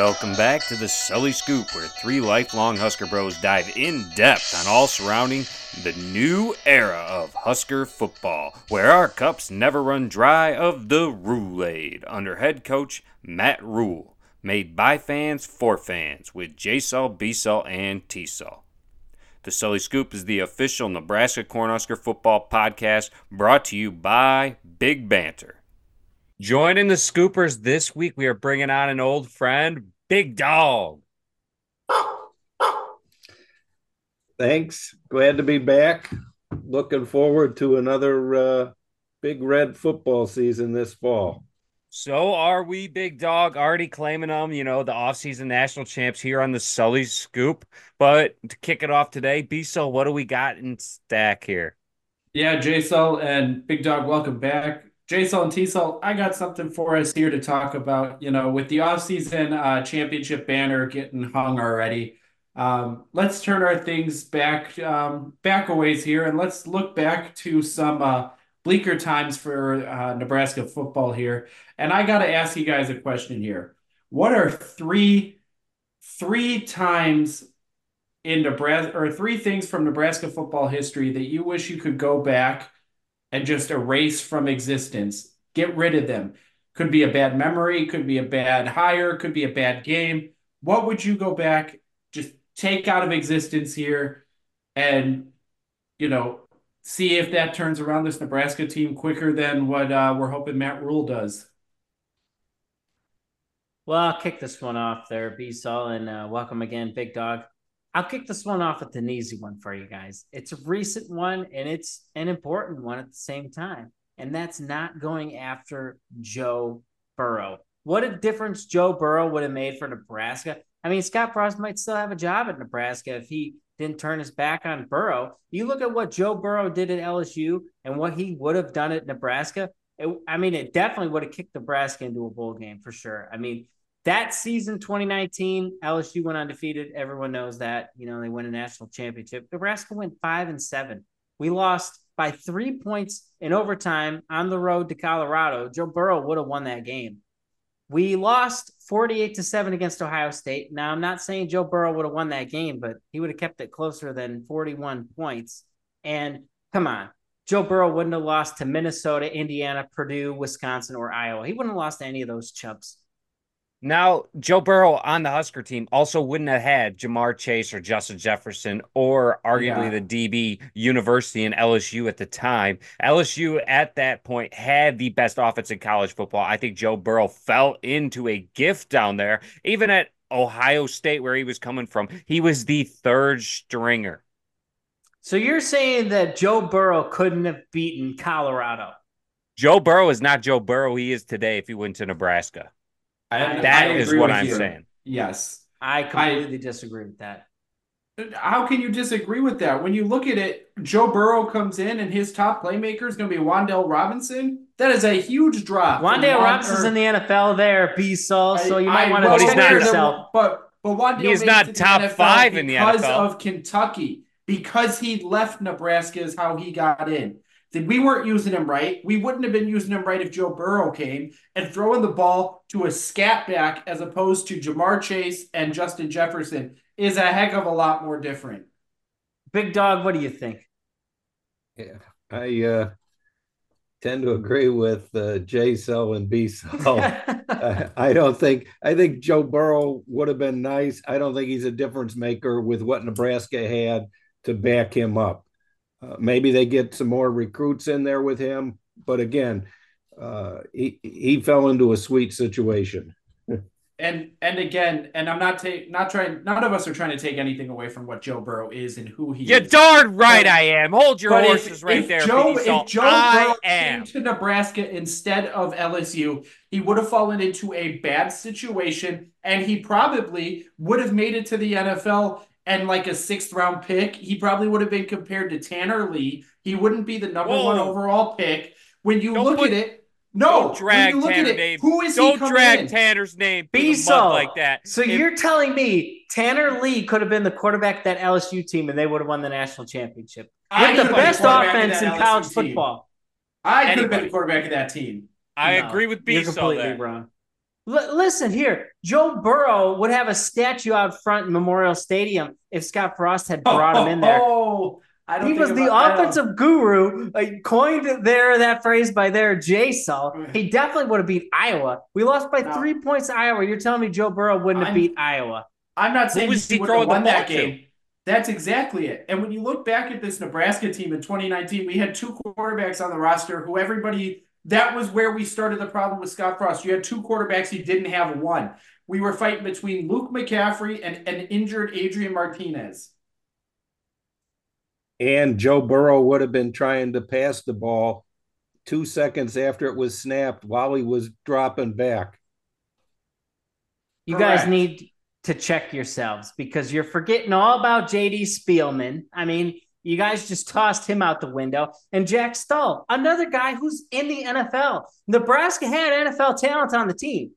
Welcome back to the Sully Scoop, where three lifelong Husker bros dive in depth on all surrounding the new era of Husker football, where our cups never run dry of the Roulade under head coach Matt Rhule, Made by fans for fans with J-Sul, B-Sul, and T-Sul. The Sully Scoop is the official Nebraska Cornhusker football podcast brought to you by Big Banter. Joining the Scoopers this week, we are bringing on an old friend, Big Dog. Thanks. Glad to be back. Looking forward to another uh, big red football season this fall. So are we, Big Dog, already claiming them, you know, the offseason national champs here on the Sully Scoop. But to kick it off today, B-Sul, what do we got in stack here? Yeah, J-Sul and Big Dog, welcome back. J-Sul and T-Sul, I got something for us here to talk about. You know, with the offseason uh, championship banner getting hung already, um, let's turn our things back um, back a ways here and let's look back to some uh, bleaker times for uh, Nebraska football here. And I got to ask you guys a question here. What are three three times in Nebraska or three things from Nebraska football history that you wish you could go back and just erase from existence. Get rid of them. Could be a bad memory, could be a bad hire, could be a bad game. What would you go back, just take out of existence here and, you know, see if that turns around this Nebraska team quicker than what uh, we're hoping Matt Rhule does? Well, I'll kick this one off there, B-Sul, and uh, welcome again, Big Dog. I'll kick this one off with an easy one for you guys. It's a recent one and it's an important one at the same time. And that's not going after Joe Burrow. What a difference Joe Burrow would have made for Nebraska. I mean, Scott Frost might still have a job at Nebraska if he didn't turn his back on Burrow. You look at what Joe Burrow did at LSU and what he would have done at Nebraska. It, I mean, it definitely would have kicked Nebraska into a bowl game for sure. I mean, that season 2019 lsu went undefeated. Everyone knows that. You know they won a national championship. Nebraska went five and seven. We lost by three points in overtime on the road to colorado. Joe burrow would have won that game. We lost 48 to 7 against ohio state. Now i'm not saying joe burrow would have won that game but he would have kept it closer than 41 points. And come on joe burrow wouldn't have lost to minnesota indiana purdue wisconsin or iowa. He wouldn't have lost to any of those chumps now, Joe Burrow on the Husker team also wouldn't have had Ja'Marr Chase or Justin Jefferson or arguably yeah. the DB University and LSU at the time. LSU at that point had the best offense in college football. I think Joe Burrow fell into a gift down there. Even at Ohio State, where he was coming from, he was the third stringer. So you're saying that Joe Burrow couldn't have beaten Colorado? Joe Burrow is not Joe Burrow he is today if he went to Nebraska. I, that I is what I'm you. saying. Yes. I completely I, disagree with that. How can you disagree with that? When you look at it, Joe Burrow comes in and his top playmaker is going to be Wan'Dale Robinson. That is a huge drop. Wan'Dale Robinson's in the NFL there, B-Sul, so you might want to check yourself. But but Wan'Dale he's not top five in the NFL because of Kentucky. Because he left Nebraska is how he got in that we weren't using him right. We wouldn't have been using him right if Joe Burrow came and throwing the ball to a scat back as opposed to Ja'Marr Chase and Justin Jefferson is a heck of a lot more different. Big dog, what do you think? Yeah, I uh, tend to agree with uh, J Cell and B Cell. I, I don't think I think Joe Burrow would have been nice. I don't think he's a difference maker with what Nebraska had to back him up. Uh, maybe they get some more recruits in there with him, but again, uh, he he fell into a sweet situation. and and again, and I'm not take not trying. None of us are trying to take anything away from what Joe Burrow is and who he is. You're is. darn right but, I am. Hold your horses if, right if there. Joe, if Joe Burrow am. came to Nebraska instead of LSU, he would have fallen into a bad situation, and he probably would have made it to the NFL and like a sixth round pick, he probably would have been compared to Tanner Lee. He wouldn't be the number Whoa. one overall pick. When you don't look put, at it, no, drag when you look Tanner at it, name. who is don't he drag in? Tanner's name. Be so like that. So if, you're telling me Tanner Lee could have been the quarterback that LSU team and they would have won the national championship with the best offense in college team. football. I could have been the quarterback of that team. I no, agree with B. You're completely wrong. L- listen here, Joe Burrow would have a statue out front in Memorial Stadium if Scott Frost had brought him in there. Oh, I don't He was the offensive guru, uh, coined there that phrase by their J Sul. He definitely would have beat Iowa. We lost by No. three points to Iowa. You're telling me Joe Burrow wouldn't have I'm- beat Iowa? I'm not saying was he he would have throwing won that ball to? game. That's exactly it. And when you look back at this Nebraska team in 2019, we had two quarterbacks on the roster who everybody that was where we started the problem with Scott Frost. You had two quarterbacks, he didn't have one. We were fighting between Luke McCaffrey and an injured Adrian Martinez. And Joe Burrow would have been trying to pass the ball two seconds after it was snapped while he was dropping back. You guys need to check yourselves because you're forgetting all about JD Spielman. I mean, you guys just tossed him out the window. And Jack Stoll, another guy who's in the NFL. Nebraska had NFL talent on the team,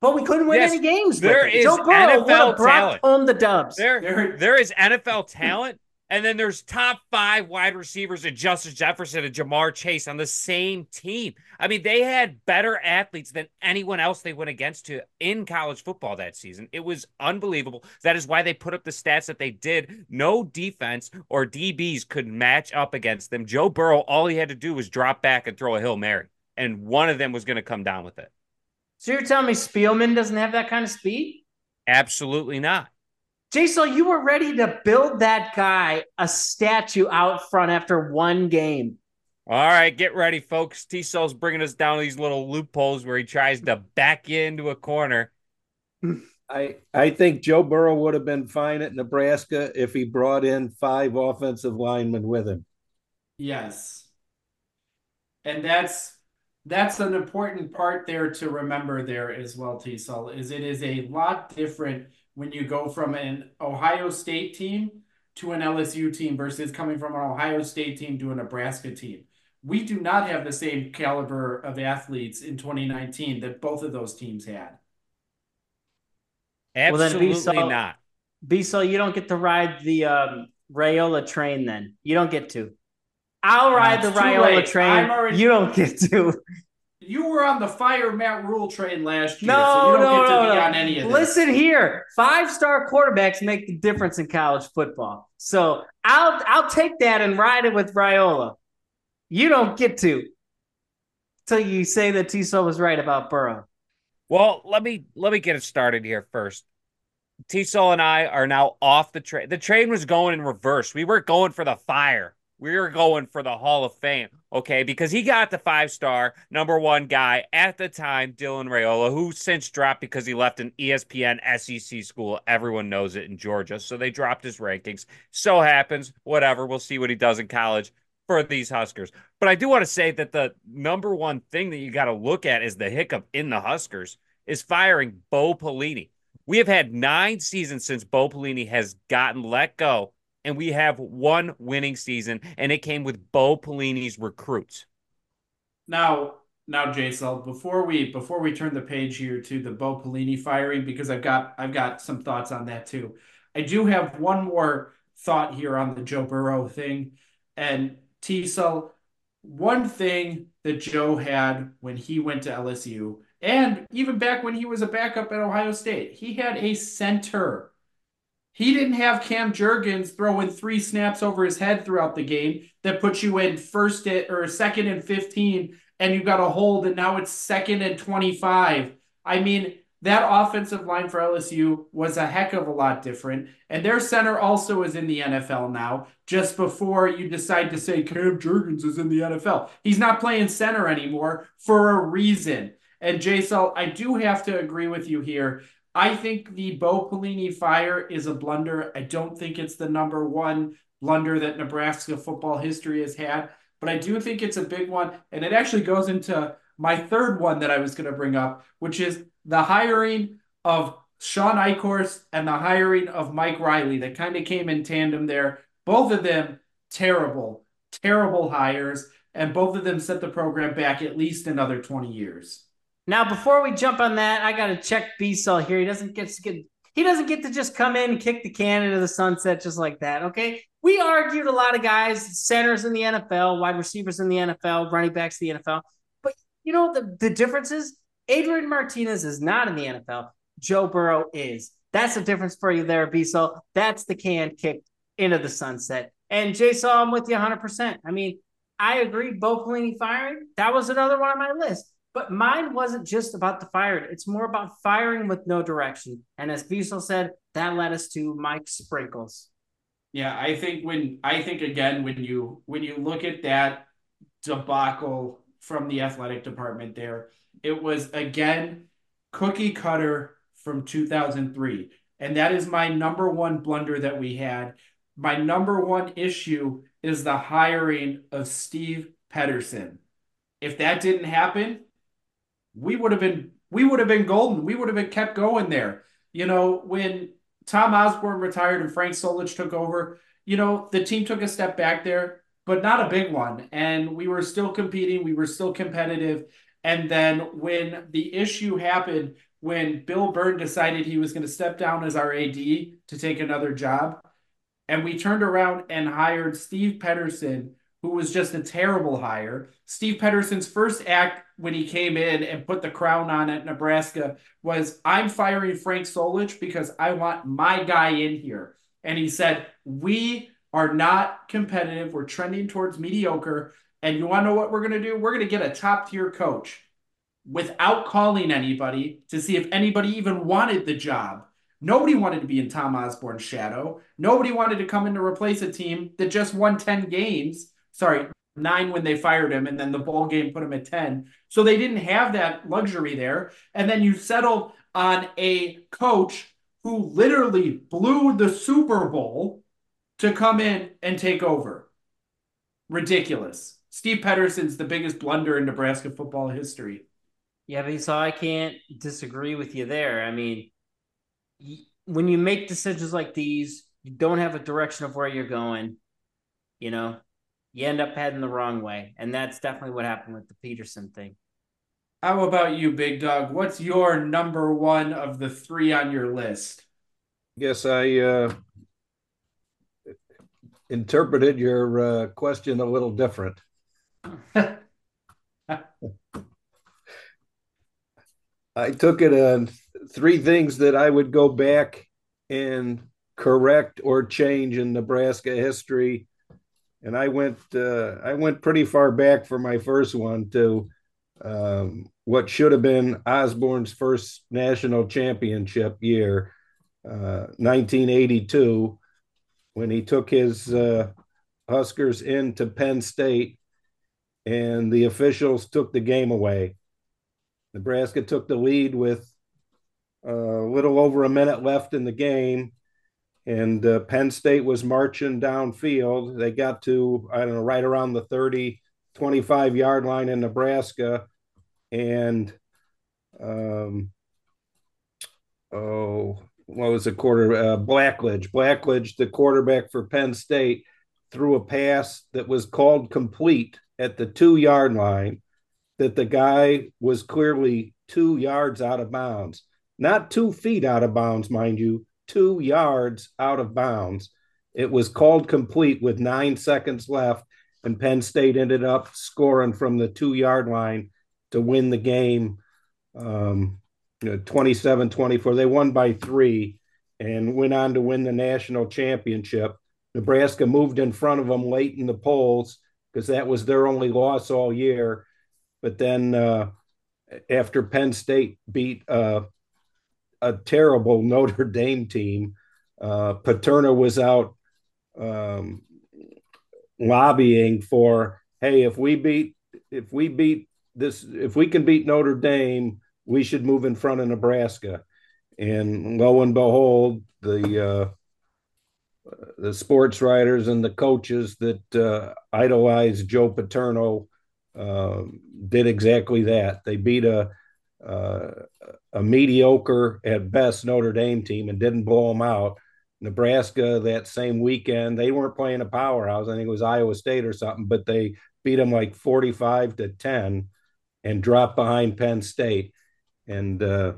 but we couldn't win Yes, any games. there with it. is Joe Burrow NFL talent. home the dubs. There, There- there is NFL talent, and then there's top five wide receivers and Justin Jefferson and Ja'Marr Chase on the same team. I mean, they had better athletes than anyone else they went against to in college football that season. It was unbelievable. That is why they put up the stats that they did. No defense or DBs could match up against them. Joe Burrow, all he had to do was drop back and throw a Hail Mary, and one of them was going to come down with it. So you're telling me Spielman doesn't have that kind of speed? Absolutely not. Jason, you were ready to build that guy a statue out front after one game. All right, get ready, folks. T Cell's bringing us down these little loopholes where he tries to back you into a corner. I I think Joe Burrow would have been fine at Nebraska if he brought in five offensive linemen with him. Yes. And that's that's an important part there to remember there as well, T-Sul, is it is a lot different when you go from an Ohio State team to an LSU team versus coming from an Ohio State team to a Nebraska team. We do not have the same caliber of athletes in 2019 that both of those teams had. Well, then Absolutely Vsal- not. Bissell, you don't get to ride the um, Raiola train then. You don't get to. I'll ride the Raiola late. train. I'm already- You don't get to. You were on the fire Matt Rhule train last year, No, so you don't no, get to no, be no. on any of this. Listen here, five star quarterbacks make the difference in college football. So I'll I'll take that and ride it with Raiola. You don't get to till you say that Tiso was right about Burrow. Well, let me let me get it started here first. T Sul and I are now off the train. The train was going in reverse. We weren't going for the fire. We were going for the Hall of Fame, okay? Because he got the five star number one guy at the time, Dylan Raiola, who since dropped because he left an ESPN SEC school. Everyone knows it in Georgia. So they dropped his rankings. So happens, whatever. We'll see what he does in college for these Huskers. But I do want to say that the number one thing that you got to look at is the hiccup in the Huskers is firing Bo Pelini. We have had nine seasons since Bo Pelini has gotten let go, and we have one winning season, and it came with Bo Pelini's recruits. Now, now, Jason, before we before we turn the page here to the Bo Pelini firing, because I've got I've got some thoughts on that too. I do have one more thought here on the Joe Burrow thing, and T-Cell, one thing that Joe had when he went to LSU, and even back when he was a backup at Ohio State, he had a center. He didn't have Cam Jurgens throwing three snaps over his head throughout the game that puts you in first at, or second and 15 and you got a hold and now it's second and 25. I mean, that offensive line for LSU was a heck of a lot different. And their center also is in the NFL now, just before you decide to say Cam Jurgens is in the NFL. He's not playing center anymore for a reason. And Jason, I do have to agree with you here. I think the Bo Pelini fire is a blunder. I don't think it's the number one blunder that Nebraska football history has had, but I do think it's a big one. And it actually goes into my third one that I was going to bring up, which is the hiring of Shawn Eichorst and the hiring of Mike Riley that kind of came in tandem there. Both of them terrible, terrible hires, and both of them set the program back at least another 20 years. Now, before we jump on that, I got to check B-Cell here. He doesn't get to get he doesn't get to just come in and kick the can into the sunset just like that. Okay, we argued a lot of guys, centers in the NFL, wide receivers in the NFL, running backs in the NFL. But you know the the difference is Adrian Martinez is not in the NFL. Joe Burrow is. That's the difference for you there, Beisel. That's the can kicked into the sunset. And Jay saw I'm with you 100%. I mean, I agree. Bo Pelini firing, that was another one on my list. But mine wasn't just about the firing. It's more about firing with no direction. And as Beisel said, that led us to Mike Sprinkles. Yeah, I think when I think again when you when you look at that debacle from the athletic department there, it was again cookie cutter from 2003. And that is my number one blunder that we had. My number one issue is the hiring of Steve Pederson. If that didn't happen, we would have been we would have been golden. We would have been kept going there. You know, when Tom Osborne retired and Frank Solich took over, you know, the team took a step back there, but not a big one. And we were still competing, we were still competitive. And then when the issue happened, when Bill Byrne decided he was going to step down as our AD to take another job, and we turned around and hired Steve Pederson, who was just a terrible hire. Steve Pederson's first act when he came in and put the crown on at Nebraska was I'm firing Frank Solich because I want my guy in here. And he said, We are not competitive. We're trending towards mediocre. And you want to know what we're going to do? We're going to get a top tier coach without calling anybody to see if anybody even wanted the job. Nobody wanted to be in Tom Osborne's shadow. Nobody wanted to come in to replace a team that just won 10 games. Sorry, nine when they fired him, and then the bowl game put him at 10. So they didn't have that luxury there. And then you settled on a coach who literally blew the Super Bowl to come in and take over. Ridiculous. Steve Pederson's the biggest blunder in Nebraska football history. Yeah, but so I can't disagree with you there. I mean, when you make decisions like these, you don't have a direction of where you're going. You know, you end up heading the wrong way, and that's definitely what happened with the Pederson thing. How about you, Big Dog? What's your number one of the three on your list? Yes, I uh, interpreted your uh, question a little different. I took it on three things that I would go back and correct or change in Nebraska history. And I went uh, I went pretty far back for my first one to um, what should have been Osborne's first national championship year, uh, 1982, when he took his uh, Huskers into Penn State, and the officials took the game away. Nebraska took the lead with a little over a minute left in the game, and uh, Penn State was marching downfield. They got to, I don't know, right around the 30, 25 yard line in Nebraska. And, um, oh, what was the quarter? Uh, Blackledge. Blackledge, the quarterback for Penn State, threw a pass that was called complete at the two yard line that the guy was clearly two yards out of bounds, not two feet out of bounds, mind you, two yards out of bounds. It was called complete with nine seconds left, and Penn State ended up scoring from the two yard line to win the game um, you know, 27 24. They won by three and went on to win the national championship. Nebraska moved in front of them late in the polls because that was their only loss all year. But then uh, after Penn State beat uh, a terrible Notre Dame team, uh, Paterno was out um, lobbying for, hey, if we beat if we beat this, if we can beat Notre Dame, we should move in front of Nebraska. And lo and behold, the uh, the sports writers and the coaches that uh, idolize Joe Paterno uh, did exactly that. They beat a, uh, a mediocre at best Notre Dame team and didn't blow them out. Nebraska that same weekend, they weren't playing a powerhouse. I think it was Iowa State or something, but they beat them like 45 to 10 and dropped behind Penn State. And uh,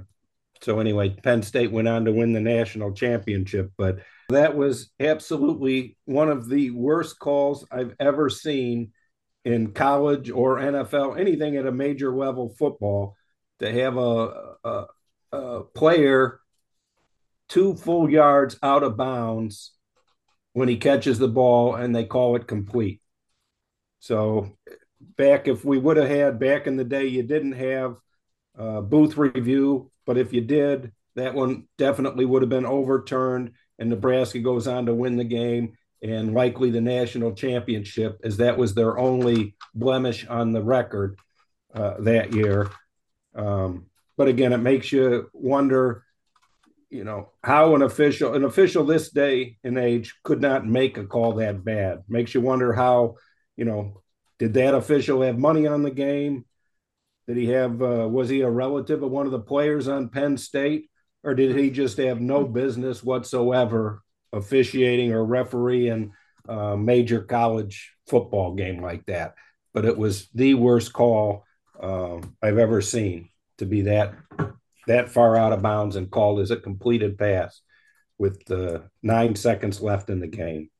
so, anyway, Penn State went on to win the national championship. But that was absolutely one of the worst calls I've ever seen in college or NFL, anything at a major level football. To have a, a, a player two full yards out of bounds when he catches the ball and they call it complete. So back if we would have had back in the day, you didn't have uh, booth review, but if you did, that one definitely would have been overturned, and Nebraska goes on to win the game and likely the national championship, as that was their only blemish on the record uh, that year. Um, but again, it makes you wonder, you know, how an official, an official this day and age could not make a call that bad. Makes you wonder how, you know, did that official have money on the game? Did he have, uh, was he a relative of one of the players on Penn State? Or did he just have no business whatsoever officiating or refereeing a major college football game like that? But it was the worst call um, I've ever seen to be that that far out of bounds and called as a completed pass with uh, nine seconds left in the game.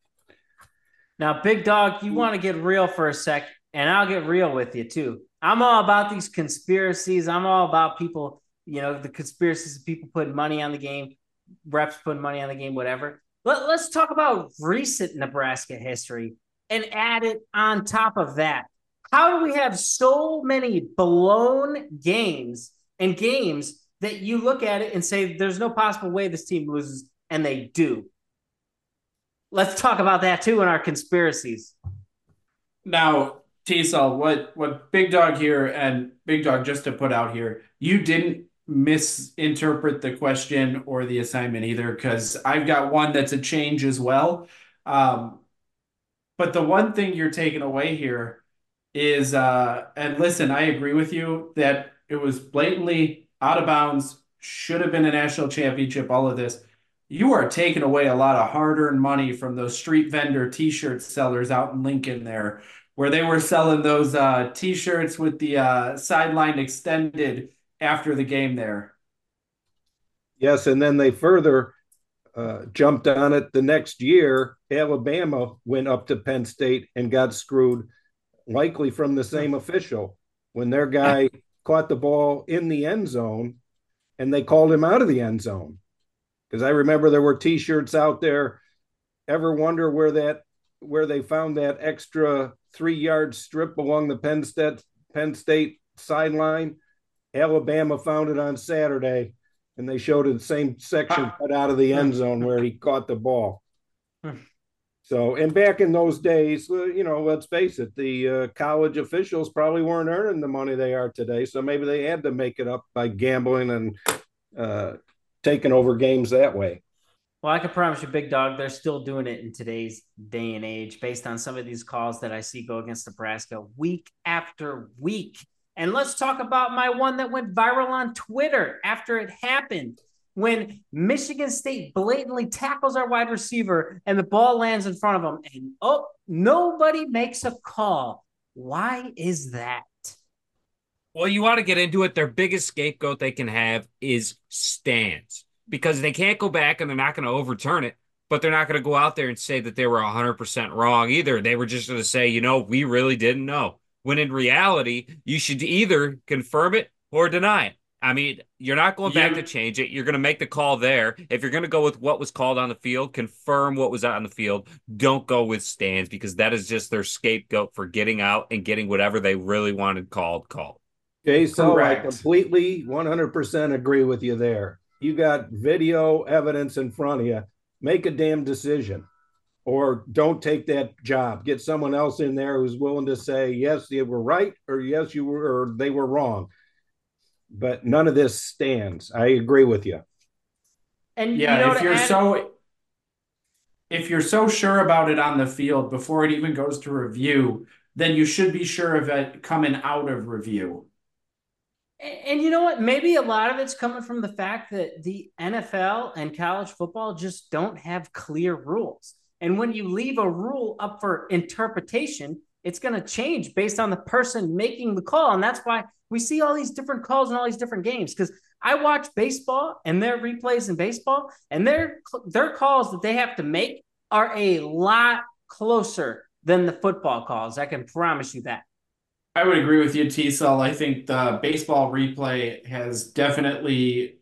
Now, big dog, you want to get real for a sec, and I'll get real with you too. I'm all about these conspiracies. I'm all about people, you know, the conspiracies of people putting money on the game, reps putting money on the game, whatever. Let, let's talk about recent Nebraska history and add it on top of that. How do we have so many blown games and games that you look at it and say there's no possible way this team loses, and they do? Let's talk about that too in our conspiracies. Now, T-Cell, what what Big Dog here and Big Dog just to put out here, you didn't misinterpret the question or the assignment either, because I've got one that's a change as well. Um, but the one thing you're taking away here is, uh, and listen, I agree with you that it was blatantly out of bounds, should have been a national championship, all of this. You are taking away a lot of hard earned money from those street vendor t shirt sellers out in Lincoln there, where they were selling those uh, t shirts with the uh, sideline extended after the game there. Yes, and then they further uh, jumped on it the next year. Alabama went up to Penn State and got screwed, likely from the same official when their guy caught the ball in the end zone and they called him out of the end zone. Because I remember there were T-shirts out there. Ever wonder where that where they found that extra three yard strip along the Penn State Penn State sideline? Alabama found it on Saturday, and they showed it the same section cut out of the end zone where he caught the ball. Hmm. So, and back in those days, you know, let's face it, the uh, college officials probably weren't earning the money they are today. So maybe they had to make it up by gambling and uh, taking over games that way. Well, I can promise you, Big Dog, they're still doing it in today's day and age based on some of these calls that I see go against Nebraska week after week. And let's talk about my one that went viral on Twitter after it happened when Michigan State blatantly tackles our wide receiver and the ball lands in front of him, and oh, nobody makes a call. Why is that? Well, you want to get into it. Their biggest scapegoat they can have is stands because they can't go back and they're not going to overturn it, but they're not going to go out there and say that they were 100% wrong either. They were just going to say, you know, we really didn't know. When in reality, you should either confirm it or deny it. I mean, you're not going back yeah. to change it. You're going to make the call there. If you're going to go with what was called on the field, confirm what was out on the field. Don't go with stands because that is just their scapegoat for getting out and getting whatever they really wanted called called. Okay, so Correct. I completely 100% agree with you there. You got video evidence in front of you. Make a damn decision or don't take that job. Get someone else in there who's willing to say, yes, they were right or yes, you were, or they were wrong but none of this stands. I agree with you. And yeah, you know, if you're add- so if you're so sure about it on the field before it even goes to review, then you should be sure of it coming out of review. And, and you know what? Maybe a lot of it's coming from the fact that the NFL and college football just don't have clear rules. And when you leave a rule up for interpretation, it's going to change based on the person making the call. And that's why we see all these different calls and all these different games. Because I watch baseball and their replays in baseball, and their their calls that they have to make are a lot closer than the football calls. I can promise you that. I would agree with you, T Cell. I think the baseball replay has definitely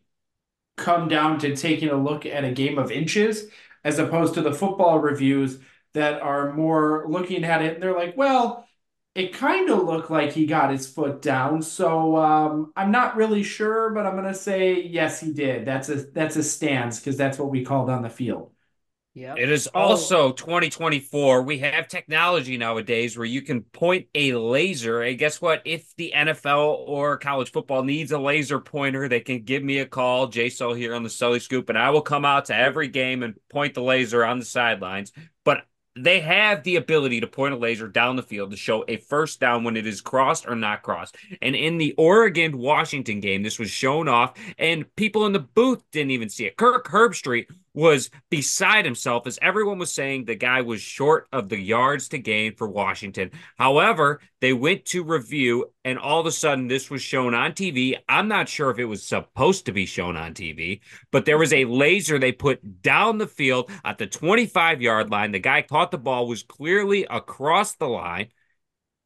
come down to taking a look at a game of inches as opposed to the football reviews that are more looking at it. And they're like, well, it kind of looked like he got his foot down. So um, I'm not really sure, but I'm gonna say yes, he did. That's a that's a stance because that's what we called on the field. Yeah. It is oh. also 2024. We have technology nowadays where you can point a laser. And guess what? If the NFL or college football needs a laser pointer, they can give me a call, Jason here on the Sully Scoop, and I will come out to every game and point the laser on the sidelines. They have the ability to point a laser down the field to show a first down when it is crossed or not crossed. And in the Oregon Washington game, this was shown off, and people in the booth didn't even see it. Kirk Herbstreit was beside himself as everyone was saying the guy was short of the yards to gain for Washington. However, they went to review, and all of a sudden, this was shown on TV. I'm not sure if it was supposed to be shown on TV, but there was a laser they put down the field at the 25 yard line. The guy caught the ball, was clearly across the line,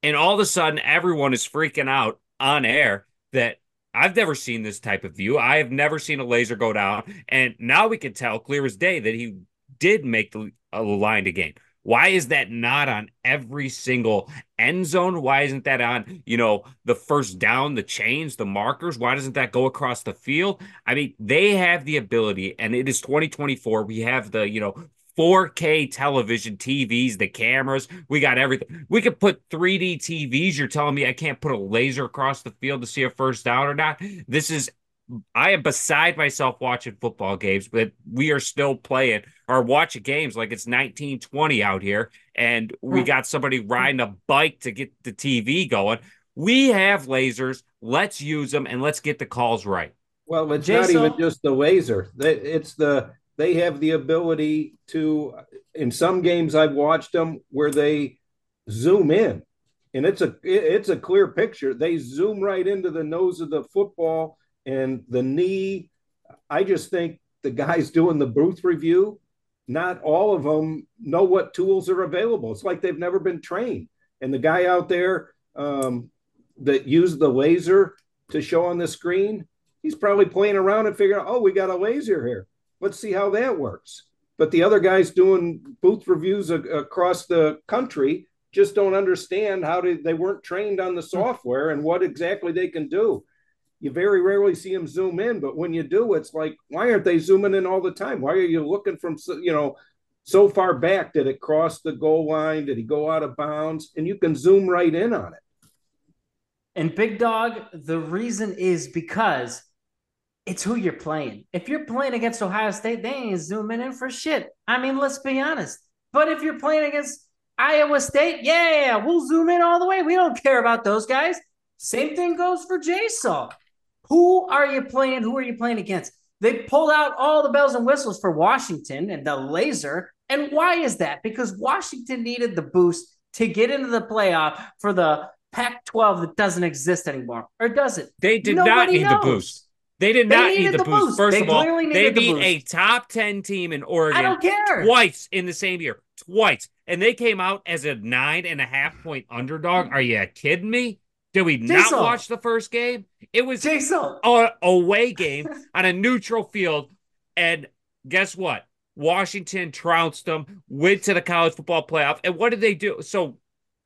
and all of a sudden, everyone is freaking out on air that I've never seen this type of view. I have never seen a laser go down. And now we can tell clear as day that he did make the line to gain. Why is that not on every single end zone? Why isn't that on, you know, the first down, the chains, the markers? Why doesn't that go across the field? I mean, they have the ability, and it is 2024. We have the, you know, 4K television TVs, the cameras, we got everything. We could put 3D TVs. You're telling me I can't put a laser across the field to see a first down or not? This is I am beside myself watching football games, but we are still playing or watching games like it's 1920 out here, and we hmm. got somebody hmm. riding a bike to get the TV going. We have lasers. Let's use them and let's get the calls right. Well, it's Jason, not even just the laser. It's the they have the ability to in some games I've watched them where they zoom in and it's a it's a clear picture. They zoom right into the nose of the football and the knee. I just think the guys doing the booth review, not all of them know what tools are available. It's like they've never been trained. And the guy out there um, that used the laser to show on the screen, he's probably playing around and figuring, oh, we got a laser here. Let's see how that works. But the other guys doing booth reviews a- across the country just don't understand how to, they weren't trained on the hmm. software and what exactly they can do. You very rarely see them zoom in, but when you do, it's like, why aren't they zooming in all the time? Why are you looking from, you know, so far back? Did it cross the goal line? Did he go out of bounds? And you can zoom right in on it. And Big Dog, the reason is because it's who you're playing. If you're playing against Ohio State, they ain't zooming in for shit. I mean, let's be honest. But if you're playing against Iowa State, yeah, we'll zoom in all the way. We don't care about those guys. Same thing goes for JSOL. Who are you playing? Who are you playing against? They pulled out all the bells and whistles for Washington and the laser. And why is that? Because Washington needed the boost to get into the playoff for the Pac 12 that doesn't exist anymore. Or does it? They did Nobody not need knows. the boost. They did they not need the, the boost. boost. First they of all, they beat the a top 10 team in Oregon I don't care. twice in the same year. Twice. And they came out as a nine and a half point underdog. Are you kidding me? Did we Jason. not watch the first game? It was Jason. a away game on a neutral field. And guess what? Washington trounced them, went to the college football playoff. And what did they do? So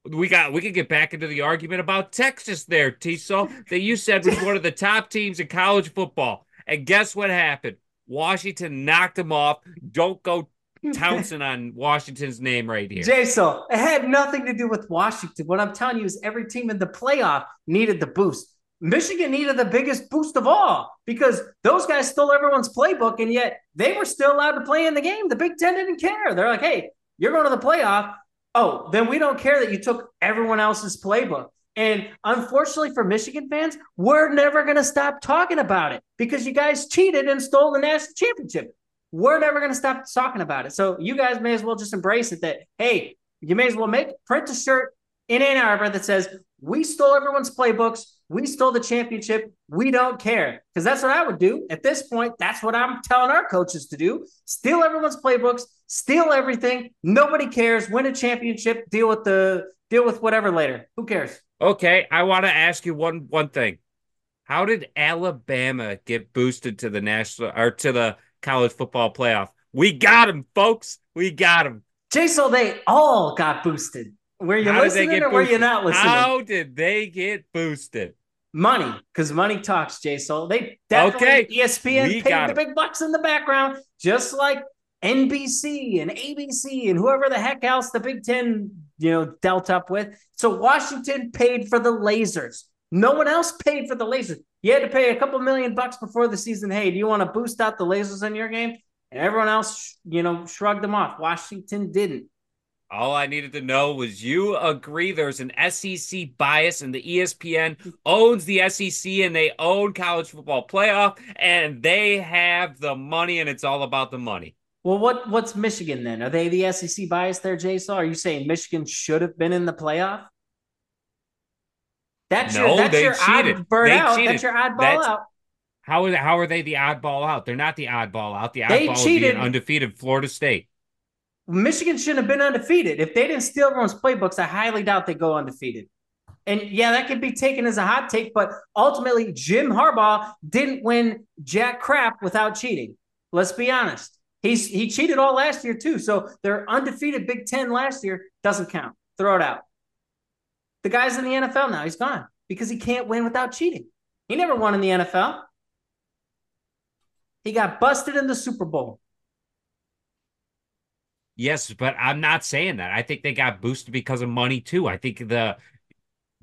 we got we could get back into the argument about Texas there, Tiso, that you said was one of the top teams in college football. And guess what happened? Washington knocked them off. Don't go touncing on Washington's name right here. Jason, it had nothing to do with Washington. What I'm telling you is every team in the playoff needed the boost. Michigan needed the biggest boost of all because those guys stole everyone's playbook, and yet they were still allowed to play in the game. The Big Ten didn't care. They're like, hey, you're going to the playoff oh, then we don't care that you took everyone else's playbook. And unfortunately for Michigan fans, we're never going to stop talking about it because you guys cheated and stole the national championship. We're never going to stop talking about it. So you guys may as well just embrace it that, hey, you may as well make print a shirt in Ann Arbor that says, we stole everyone's playbooks. We stole the championship. We don't care. Because that's what I would do. At this point, that's what I'm telling our coaches to do. Steal everyone's playbooks steal everything. Nobody cares. Win a championship. Deal with the deal with whatever later. Who cares? Okay, I want to ask you one one thing. How did Alabama get boosted to the national or to the college football playoff? We got him, folks. We got him. Jason, they all got boosted. Were you How listening or were you not listening? How did they get boosted? Money, because money talks, Jason. They definitely Okay, ESPN we paid the big bucks in the background, just like NBC and ABC and whoever the heck else the Big Ten, you know, dealt up with. So Washington paid for the lasers. No one else paid for the lasers. You had to pay a couple million bucks before the season. Hey, do you want to boost out the lasers in your game? And everyone else, you know, shrugged them off. Washington didn't. All I needed to know was you agree there's an SEC bias and the ESPN owns the SEC and they own college football playoff and they have the money and it's all about the money. Well, what what's Michigan then? Are they the SEC bias there, Jason? Are you saying Michigan should have been in the playoff? That's No, your that's your cheated. odd bird They out. cheated. That's your oddball That's- out. How is how are they the oddball out? They're not the oddball out. The They oddball be cheated. undefeated Florida State. Michigan shouldn't have been undefeated. If they didn't steal everyone's playbooks, I highly doubt they go undefeated. And yeah, that could be taken as a hot take, but ultimately, Jim Harbaugh didn't win jack crap without cheating. Let's be honest. He's he cheated all last year too. So their undefeated Big Ten last year doesn't count. Throw it out. The guy's in the NFL now. He's gone because he can't win without cheating. He never won in the NFL. He got busted in the Super Bowl. Yes, but I'm not saying that. I think they got boosted because of money too. I think the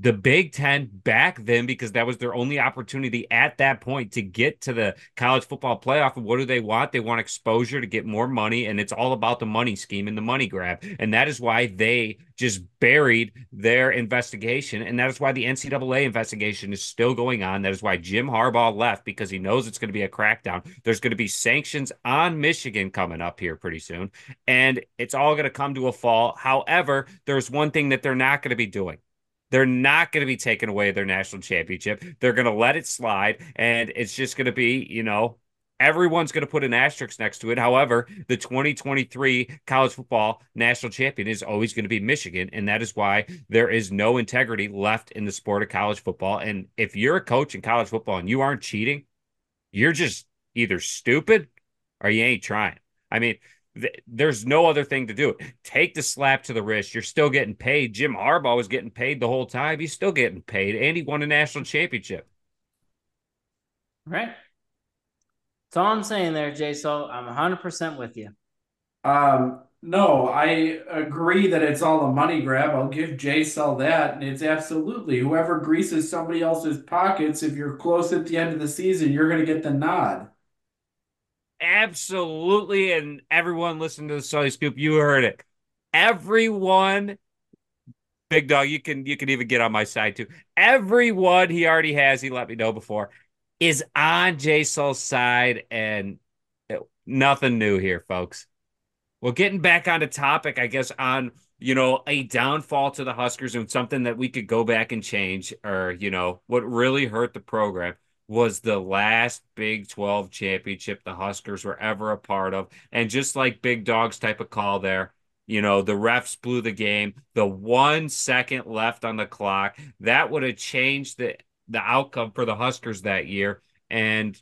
the Big Ten back then because that was their only opportunity at that point to get to the college football playoff. And what do they want? They want exposure to get more money, and it's all about the money scheme and the money grab. And that is why they just buried their investigation, and that is why the NCAA investigation is still going on. That is why Jim Harbaugh left because he knows it's going to be a crackdown. There's going to be sanctions on Michigan coming up here pretty soon, and it's all going to come to a fall. However, there's one thing that they're not going to be doing. They're not going to be taking away their national championship. They're going to let it slide, and it's just going to be, you know, everyone's going to put an asterisk next to it. However, the 2023 college football national champion is always going to be Michigan, and that is why there is no integrity left in the sport of college football. And if you're a coach in college football and you aren't cheating, you're just either stupid or you ain't trying. I mean, th- there's no other thing to do. Take the slap to the wrist. You're still getting paid. Jim Harbaugh was getting paid the whole time. He's still getting paid, and he won a national championship. Right. That's all I'm saying there, Jay. So I'm 100% with you. Um, no, I agree that it's all a money grab. I'll give Jay Sell that. And it's absolutely whoever greases somebody else's pockets, if you're close at the end of the season, you're going to get the nod. Absolutely, and everyone listening to the Sully Scoop, you heard it. Everyone, big dog, you can you can even get on my side too. Everyone he already has, he let me know before, is on J Soul's side, and uh, nothing new here, folks. Well, getting back on the topic, I guess on you know a downfall to the Huskers and something that we could go back and change, or you know what really hurt the program was the last Big 12 championship the Huskers were ever a part of. And just like Big Dog's type of call there, you know, the refs blew the game. The one second left on the clock, that would have changed the, the outcome for the Huskers that year. And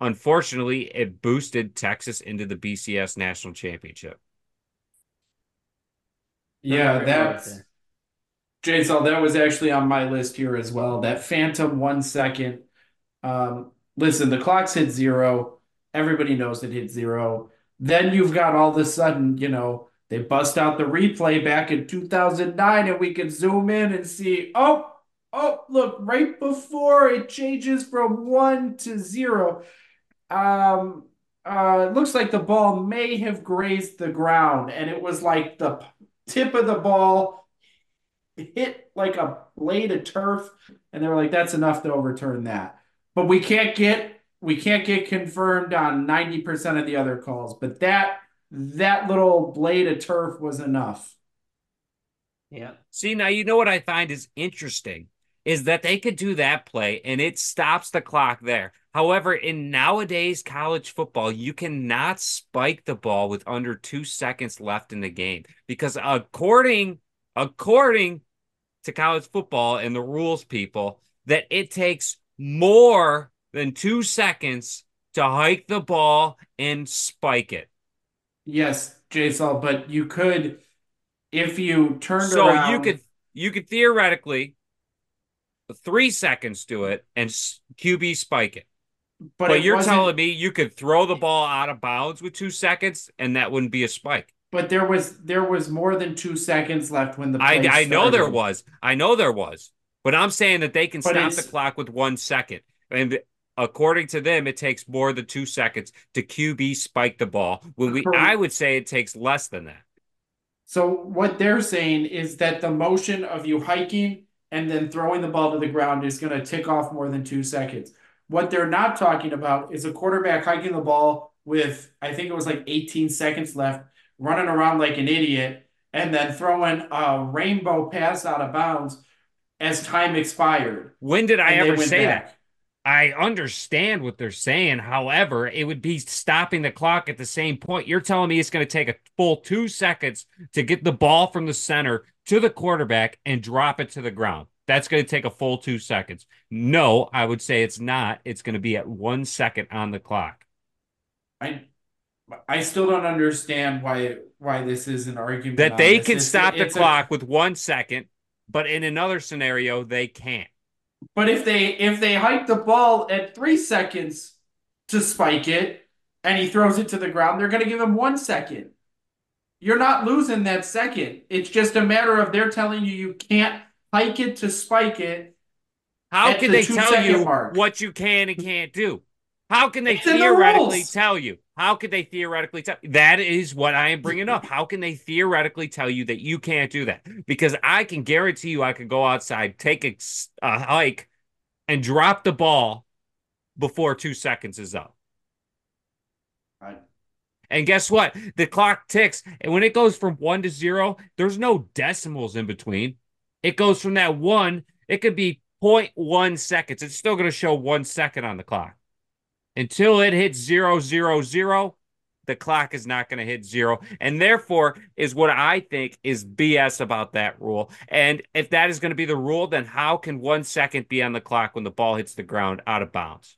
unfortunately, it boosted Texas into the BCS national championship. Yeah, Right that's. Jay Sell, that was actually on my list here as well. That phantom one second. Um, listen, the clock's hit zero. Everybody knows it hit zero. Then you've got all of a sudden, you know, they bust out the replay back in 2009 and we can zoom in and see, oh, oh, look, right before it changes from one to zero. Um, uh, it looks like the ball may have grazed the ground and it was like the tip of the ball hit like a blade of turf and they were like that's enough to overturn that but we can't get we can't get confirmed on 90% of the other calls but that that little blade of turf was enough Yeah. See, now you know what I find is interesting is that they could do that play and it stops the clock there. However, in nowadays college football, you cannot spike the ball with under two seconds left in the game because according according to college football and the rules people, that it takes more than two seconds to hike the ball and spike it. Yes, Jason, but you could if you turned so around. you could you could theoretically three seconds do it and QB spike it. but, But, it you're telling me you could throw the ball out of bounds with two seconds and that wouldn't be a spike. But there was there was more than two seconds left when the I I know there was. I know there was. But I'm saying that they can But stop the clock with one second. And according to them, it takes more than two seconds to QB spike the ball. When we I would say it takes less than that. So what they're saying is that the motion of you hiking and then throwing the ball to the ground is going to tick off more than two seconds. What they're not talking about is a quarterback hiking the ball with I think it was like 18 seconds left, running around like an idiot, and then throwing a rainbow pass out of bounds as time expired. When did I ever say back. that? I understand what they're saying. However, it would be stopping the clock at the same point. You're telling me it's going to take a full two seconds to get the ball from the center to the quarterback and drop it to the ground. That's going to take a full two seconds. No, I would say it's not. It's going to be at one second on the clock. I I still don't understand why why this is an argument That they this. can It's- stop the a- clock with one second, but in another scenario, they can't. But if they if they hike the ball at three seconds to spike it and he throws it to the ground, they're going to give him one second. You're not losing that second. It's just a matter of they're telling you you can't hike it to spike it. How can the they tell you mark. what you can and can't do? How can they It's in the theoretically tell you? How could they theoretically tell? That is what I am bringing up. How can they theoretically tell you that you can't do that? Because I can guarantee you, I could go outside, take a hike, and drop the ball before two seconds is up. Right. And guess what? The clock ticks, and when it goes from one to zero, there's no decimals in between. It goes from that one, it could be 0.1 seconds. It's still going to show one second on the clock. Until it hits zero, zero, zero, the clock is not going to hit zero. And therefore, is what I think is BS about that rule. And if that is going to be the rule, then how can one second be on the clock when the ball hits the ground out of bounds?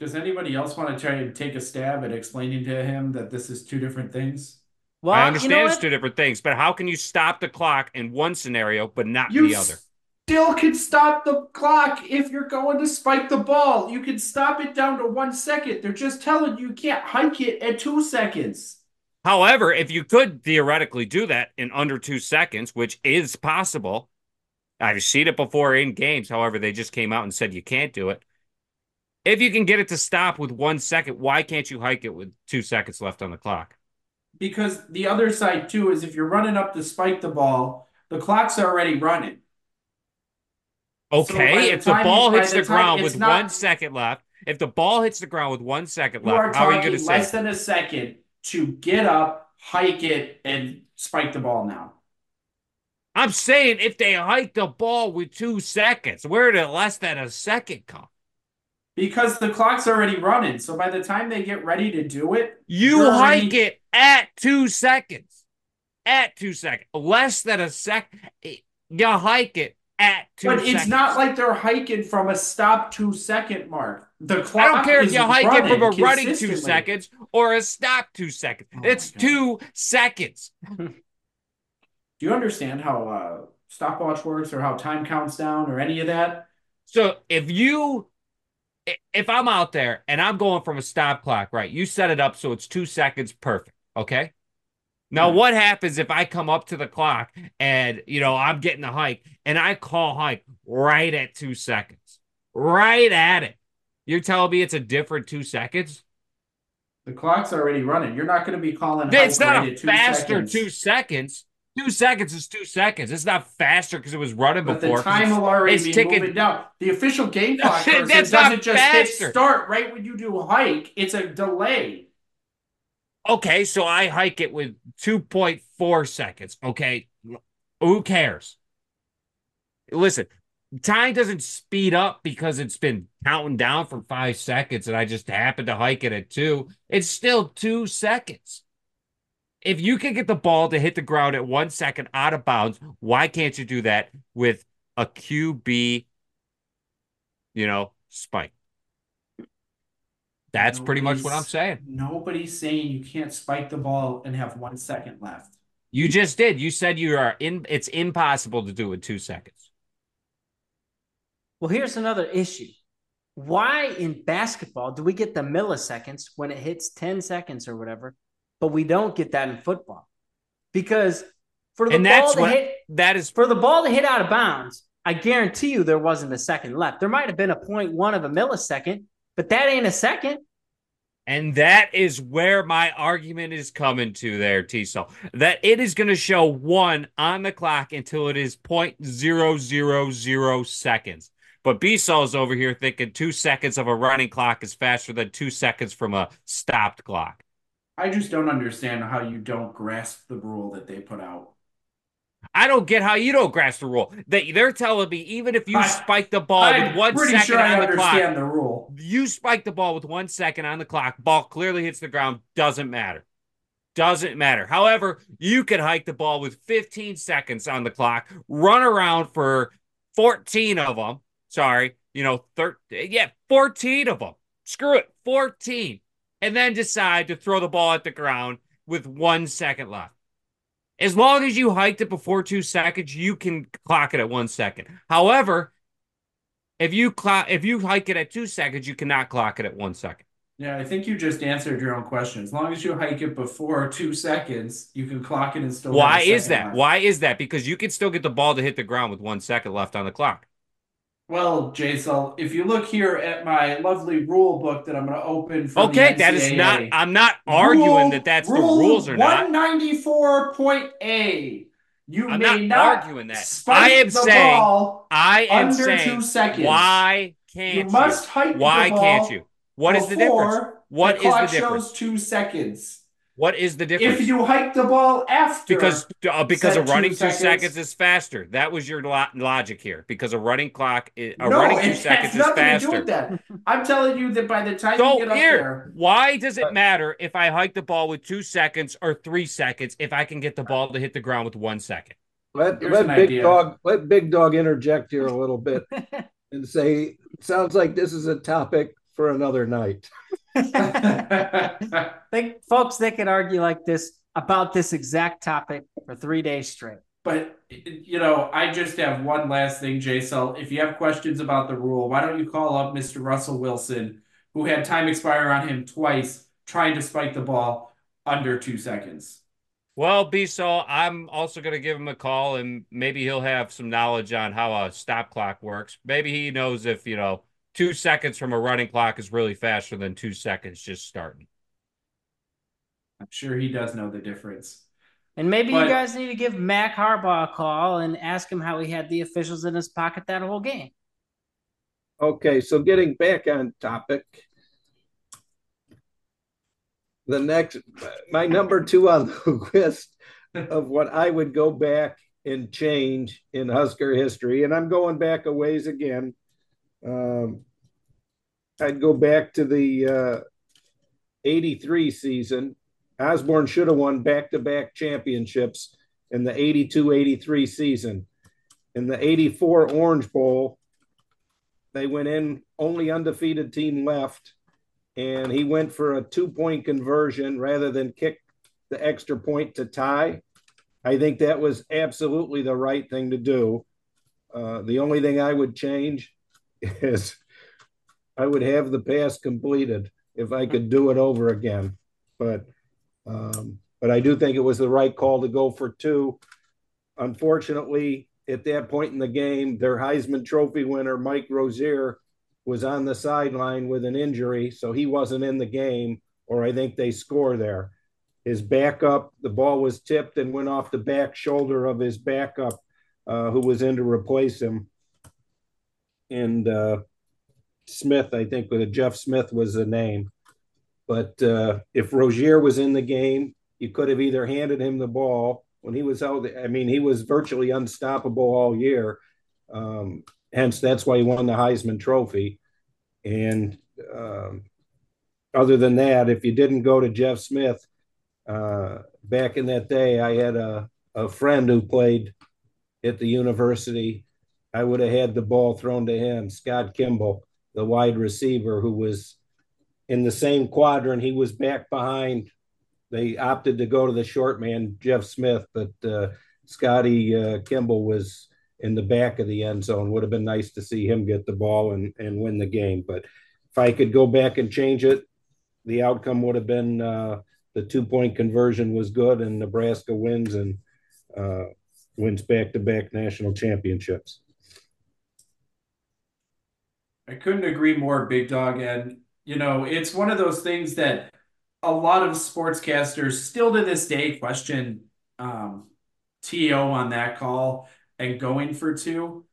Does anybody else want to try and take a stab at explaining to him that this is two different things? Well, I understand you know it's two different things, but how can you stop the clock in one scenario but not You the other? Still can stop the clock if you're going to spike the ball. You can stop it down to one second. They're just telling you you can't hike it at two seconds. However, if you could theoretically do that in under two seconds, which is possible, I've seen it before in games. However, they just came out and said you can't do it. If you can get it to stop with one second, why can't you hike it with two seconds left on the clock? Because the other side too is if you're running up to spike the ball, the clock's already running. So Okay, the if the ball hits the the, time ground with not- one second left, if the ball hits the ground with one second You are left, how are you going to less than a second to get up, hike it, and spike the ball now. I'm saying if they hike the ball with two seconds, where did less than a second come? Because the clock's already running. So by the time they get ready to do it, You You're already- hike it at two seconds. At two seconds. Less than a second. You hike it at two but seconds. it's not like they're hiking from a stop two second mark. The I clock don't care if is you hike it from a running two seconds or a stop two seconds. Oh it's two seconds. Do you understand how uh, stopwatch works or how time counts down or any of that? So if you if I'm out there and I'm going from a stop clock, right? You set it up so it's two seconds perfect. Okay. Now, what happens if I come up to the clock and you know I'm getting a hike and I call hike right at two seconds, right at it? You're telling me it's a different two seconds? The clock's already running. You're not going to be calling. It's hike not right a two faster seconds. two seconds. Two seconds is two seconds. It's not faster because it was running But before. the time will already it's be ticking- moving down. The official game clock person That's doesn't just hit start right when you do a hike. It's a delay. Okay, so I hike it with 2.4 seconds. Okay. Who cares? Listen, time doesn't speed up because it's been counting down for five seconds and I just happened to hike it at two. It's still two seconds. If you can get the ball to hit the ground at one second out of bounds, why can't you do that with a QB, you know, spike? That's pretty much what I'm saying. Nobody's saying you can't spike the ball and have one second left. You just did. You said you are in. It's impossible to do in two seconds. Well, here's another issue. Why in basketball do we get the milliseconds when it hits 10 seconds or whatever, but we don't get that in football? Because for the And ball that's to what hit that is. for the ball to hit out of bounds, I guarantee you there wasn't a second left. There might have been a point one of a millisecond, but that ain't a second. And that is where my argument is coming to there, T-Sul. That it is going to show one on the clock until it is 0.000 seconds. But B-Sul's over here thinking two seconds of a running clock is faster than two seconds from a stopped clock. I just don't understand how you don't grasp the rule that they put out. I don't get how you don't grasp the rule. They, they're telling me even if you I- spike the ball with I'm one pretty second sure I on the clock, the rule. you spike the ball with one second on the clock, ball clearly hits the ground, doesn't matter. Doesn't matter. However, you could hike the ball with 15 seconds on the clock, run around for 14 of them. Sorry, you know, 13, yeah, 14 of them. Screw it, 14. And then decide to throw the ball at the ground with one second left. As long as you hiked it before two seconds, you can clock it at one second. However, if you clock if you hike it at two seconds, you cannot clock it at one second. Yeah, I think you just answered your own question. As long as you hike it before two seconds, you can clock it and still. Why is that? left. Why is that? Because you can still get the ball to hit the ground with one second left on the clock. Well, Jason, if you look here at my lovely rule book that I'm going to open for you Okay, that is not. I'm not arguing Rule- that that's rule the rules or not. 194.a. You I'm may not not arguing that. I am saying-. I am under saying, two seconds. why can't you? must hike Why the ball can't you? What is the difference? What the is the difference? shows two seconds. What is the difference? If you hike the ball after, because uh, because said a running two two seconds. seconds is faster. That was your lo- logic here. Because a running clock, is, a no, running two seconds is nothing to do faster. with that. I'm telling you that by the time you So get up here, there, why does it matter if I hike the ball with two seconds or three seconds if I can get the ball to hit the ground with one second? Let, Here's let Big idea. Dog let Big Dog interject here a little bit and say, sounds like this is a topic for another night. They, folks, they could argue like this about this exact topic for three days straight. But you know, I just have one last thing, Jason. If you have questions about the rule, why don't you call up Mr. Russell Wilson, who had time expire on him twice, trying to spike the ball under two seconds. Well, B-Sul, I'm also going to give him a call and maybe he'll have some knowledge on how a stop clock works. Maybe he knows if, you know, two seconds from a running clock is really faster than two seconds just starting. I'm sure he does know the difference. And maybe But- you guys need to give Mac Harbaugh a call and ask him how he had the officials in his pocket that whole game. Okay, so getting back on topic. The next, my number two on the list of what I would go back and change in Husker history, and I'm going back a ways again. Um, I'd go back to the uh, 83 season. Osborne should have won back to back championships in the 82 83 season. In the 84 Orange Bowl, they went in only undefeated team left, and he went for a two point conversion rather than kick the extra point to tie. I think that was absolutely the right thing to do. Uh, the only thing I would change is I would have the pass completed if I could do it over again. But um, but I do think it was the right call to go for two. Unfortunately, at that point in the game, their Heisman Trophy winner, Mike Rozier, was on the sideline with an injury, so he wasn't in the game, or I think they score there. His backup, the ball was tipped and went off the back shoulder of his backup, uh, who was in to replace him. And uh, Smith, I think, with Jeff Smith was the name. But uh, if Rozier was in the game, you could have either handed him the ball when he was out. I mean, he was virtually unstoppable all year. Um, hence that's why he won the Heisman Trophy. And um, other than that, if you didn't go to Jeff Smith, uh, back in that day, I had a, a friend who played at the university. I would have had the ball thrown to him, Scott Kimball, the wide receiver who was in the same quadrant. He was back behind. They opted to go to the short man, Jeff Smith, but uh, Scotty uh, Kimball was in the back of the end zone. Would have been nice to see him get the ball and, and win the game. But if I could go back and change it, the outcome would have been uh, the two point conversion was good, and Nebraska wins and uh, wins back to back national championships. I couldn't agree more, Big Dog. And, you know, it's one of those things that a lot of sportscasters still to this day question um, TO on that call and going for two.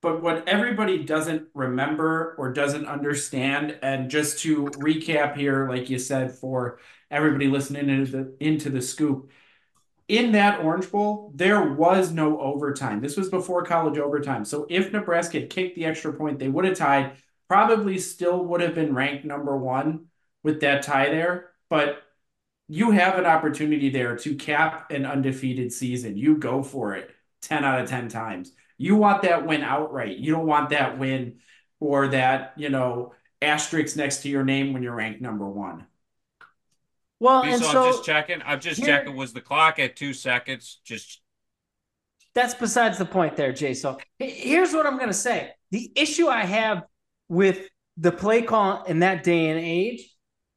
But what everybody doesn't remember or doesn't understand, and just to recap here, like you said, for everybody listening into the into the scoop, in that Orange Bowl, there was no overtime. This was before college overtime. So if Nebraska had kicked the extra point, they would have tied. Probably still would have been ranked number one with that tie there. But you have an opportunity there to cap an undefeated season. You go for it 10 out of 10 times. You want that win outright. You don't want that win or that, you know, asterisk next to your name when you're ranked number one. Well, and so, I'm just checking. I'm just here, checking. Was the clock at two seconds? Just that's besides the point, there, Jay. So here's what I'm going to say: the issue I have with the play call in that day and age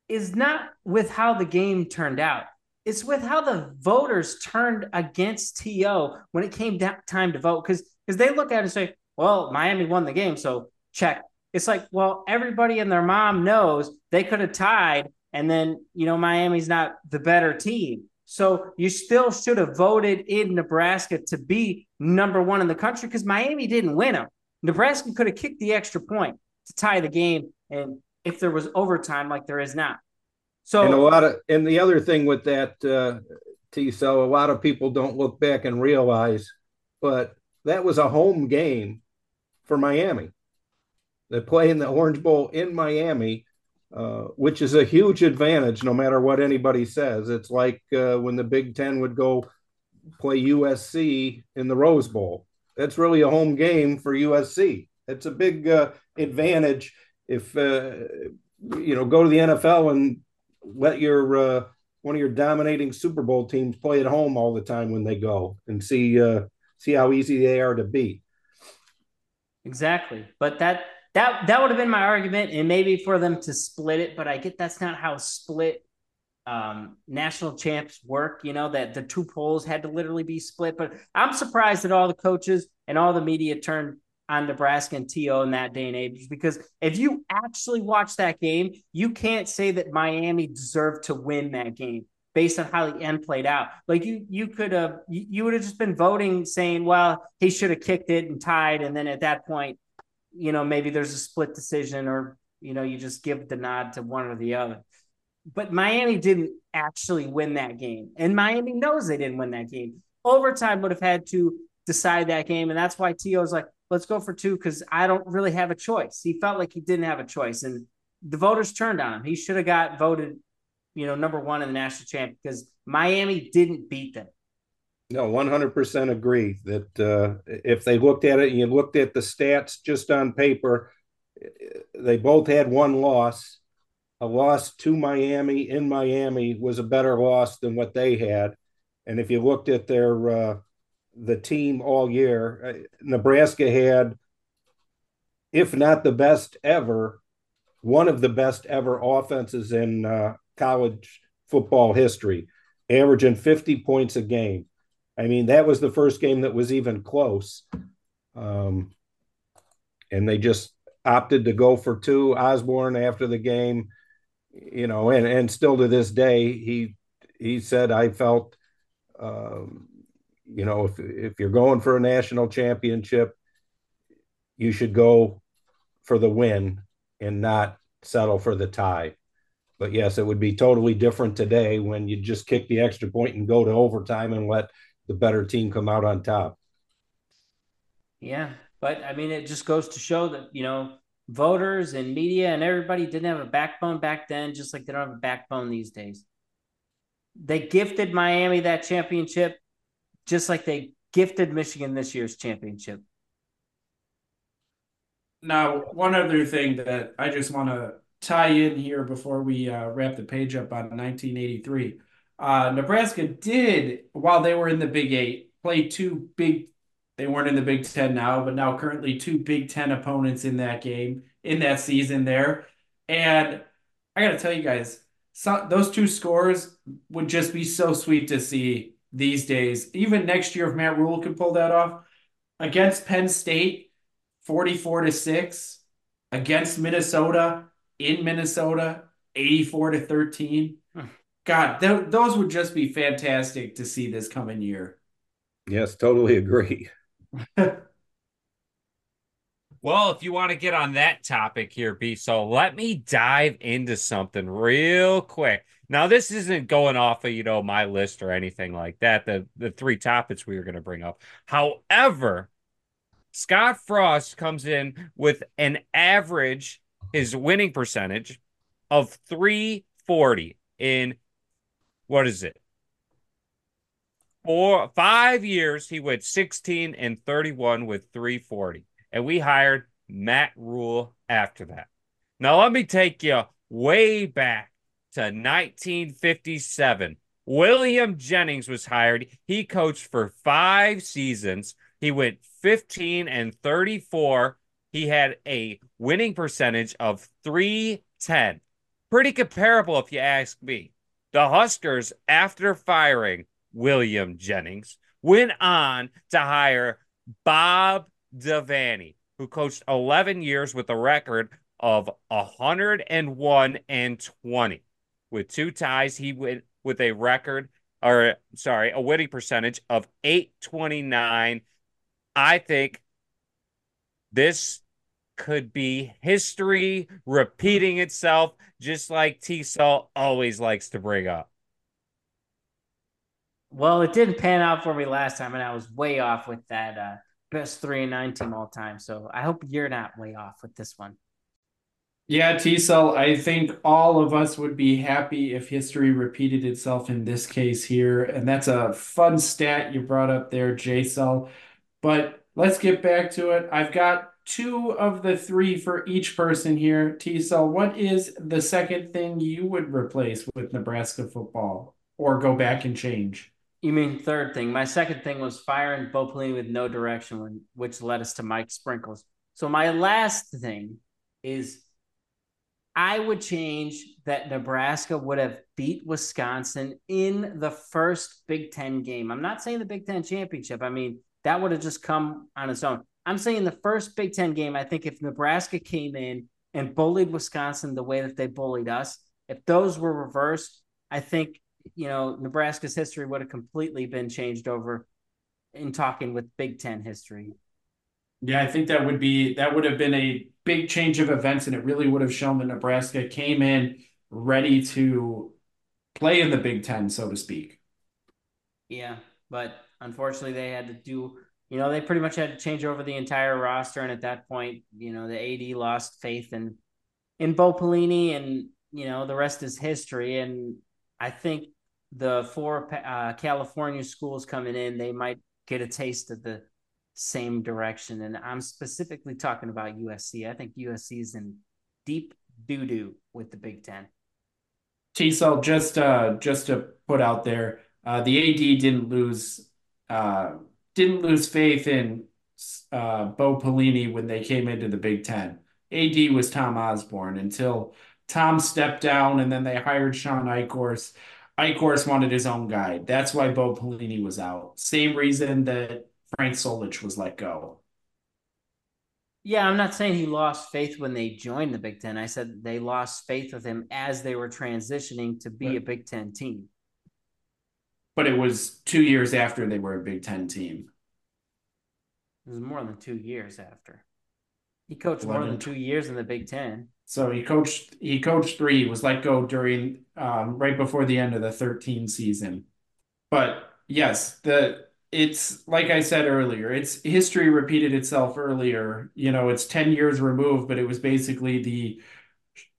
is not with how the game turned out. It's with how the voters turned against TO when it came down time to vote. Because because they look at it and say, well, Miami won the game, so check. It's like, well, everybody and their mom knows they could have tied, and then you know Miami's not the better team. So you still should have voted in Nebraska to be number one in the country because Miami didn't win them. Nebraska could have kicked the extra point to tie the game, and if there was overtime like there is now. So and a lot of and the other thing with that uh, T Sul, a lot of people don't look back and realize, but that was a home game for Miami. They play in the Orange Bowl in Miami, uh, which is a huge advantage no matter what anybody says. It's like uh, when the Big Ten would go play USC in the Rose Bowl. That's really a home game for USC. It's a big uh, advantage if uh, you know go to the NFL and let your uh, one of your dominating Super Bowl teams play at home all the time when they go and see uh, see how easy they are to beat. Exactly, but that that that would have been my argument, and maybe for them to split it. But I get that's not how split um, national champs work. You know that the two polls had to literally be split. But I'm surprised that all the coaches and all the media turned on Nebraska and TO in that day and age because if you actually watch that game, you can't say that Miami deserved to win that game based on how the end played out. Like you, you could have, you, you would have just been voting saying, well, he should have kicked it and tied, and then at that point, you know, maybe there's a split decision, or you know, you just give the nod to one or the other. But Miami didn't actually win that game, and Miami knows they didn't win that game. Overtime would have had to decide that game, and that's why T.O. is like, let's go for two because I don't really have a choice. He felt like he didn't have a choice, and the voters turned on him. He should have got voted, you know, number one in the national champ because Miami didn't beat them. No, one hundred percent agree that uh, if they looked at it and you looked at the stats just on paper, they both had one loss. A loss to Miami in Miami was a better loss than what they had, and if you looked at their uh, the team all year. Uh, Nebraska had, if not the best ever, one of the best ever offenses in uh, college football history, averaging 50 points a game. I mean, that was the first game that was even close. Um, and they just opted to go for two. Osborne after the game, you know, and, and still to this day, he he said, I felt um, you know, if if you're going for a national championship, you should go for the win and not settle for the tie. But yes, it would be totally different today when you just kick the extra point and go to overtime and let the better team come out on top. Yeah. But I mean, it just goes to show that, you know, voters and media and everybody didn't have a backbone back then, just like they don't have a backbone these days. They gifted Miami that championship, just like they gifted Michigan this year's championship. Now, one other thing that I just want to tie in here before we uh, wrap the page up on 1983. Uh, Nebraska did, while they were in the Big Eight, play two big. They weren't in the Big Ten now, but now currently two Big Ten opponents in that game in that season there. And I got to tell you guys, so, those two scores would just be so sweet to see these days. Even next year, if Matt Rhule could pull that off against Penn State, 44 to 6, against Minnesota, in Minnesota, 84 to 13. God, th- those would just be fantastic to see this coming year. Yes, totally agree. well, if you want to get on that topic here, B, so let me dive into something real quick. Now, this isn't going off of, you know, my list or anything like that, the, the three topics we were going to bring up. However, Scott Frost comes in with an average his winning percentage of 340 in what is it? Four five years, he went 16 and 31 with 340. And we hired Matt Rhule after that. Now let me take you way back to 1957. William Jennings was hired. He coached for five seasons. He went 15 and 34 he had a winning percentage of 310. Pretty comparable, if you ask me. The Huskers, after firing William Jennings, went on to hire Bob Devaney, who coached 11 years with a record of 101 and 20. With two ties, he went with a record, or sorry, a winning percentage of 829. I think this could be history repeating itself, just like T Sul always likes to bring up. Well, it didn't pan out for me last time, and I was way off with that uh, best three and nine team all time. So I hope you're not way off with this one. Yeah, T Sul, I think all of us would be happy if history repeated itself in this case here. And that's a fun stat you brought up there, J Sul. But let's get back to it. I've got two of the three for each person here. T Sul, what is the second thing you would replace with Nebraska football or go back and change? You mean third thing? My second thing was firing Bo Pelini with no direction, which led us to Mike Sprinkles. So my last thing is I would change that Nebraska would have beat Wisconsin in the first Big Ten game. I'm not saying the Big Ten championship. I mean, that would have just come on its own. I'm saying the first Big Ten game, I think if Nebraska came in and bullied Wisconsin the way that they bullied us, if those were reversed, I think, you know, Nebraska's history would have completely been changed over in talking with Big Ten history. Yeah, I think that would be that would have been a big change of events, and it really would have shown that Nebraska came in ready to play in the Big Ten, so to speak. Yeah, but unfortunately, they had to do you know, they pretty much had to change over the entire roster. And at that point, you know, the AD lost faith in in Bo Pelini, and you know, the rest is history. And I think the four uh, California schools coming in, they might get a taste of the same direction. And I'm specifically talking about USC. I think USC is in deep doo doo with the Big Ten. T just uh just to put out there, uh, the AD didn't lose uh didn't lose faith in uh, Bo Pelini when they came into the Big Ten. AD was Tom Osborne until Tom stepped down and then they hired Shawn Eichorst. Eichorst wanted his own guy. That's why Bo Pelini was out. Same reason that Frank Solich was let go. Yeah, I'm not saying he lost faith when they joined the Big Ten. I said they lost faith with him as they were transitioning to be a Big Ten team but it was two years after they were a Big Ten team. It was more than two years after. He coached more than two years in the Big Ten. So he coached. He coached three. Was let go during um, right before the end of the thirteen season. But yes, the it's like I said earlier, it's history repeated itself earlier. You know, it's 10 years removed, but it was basically the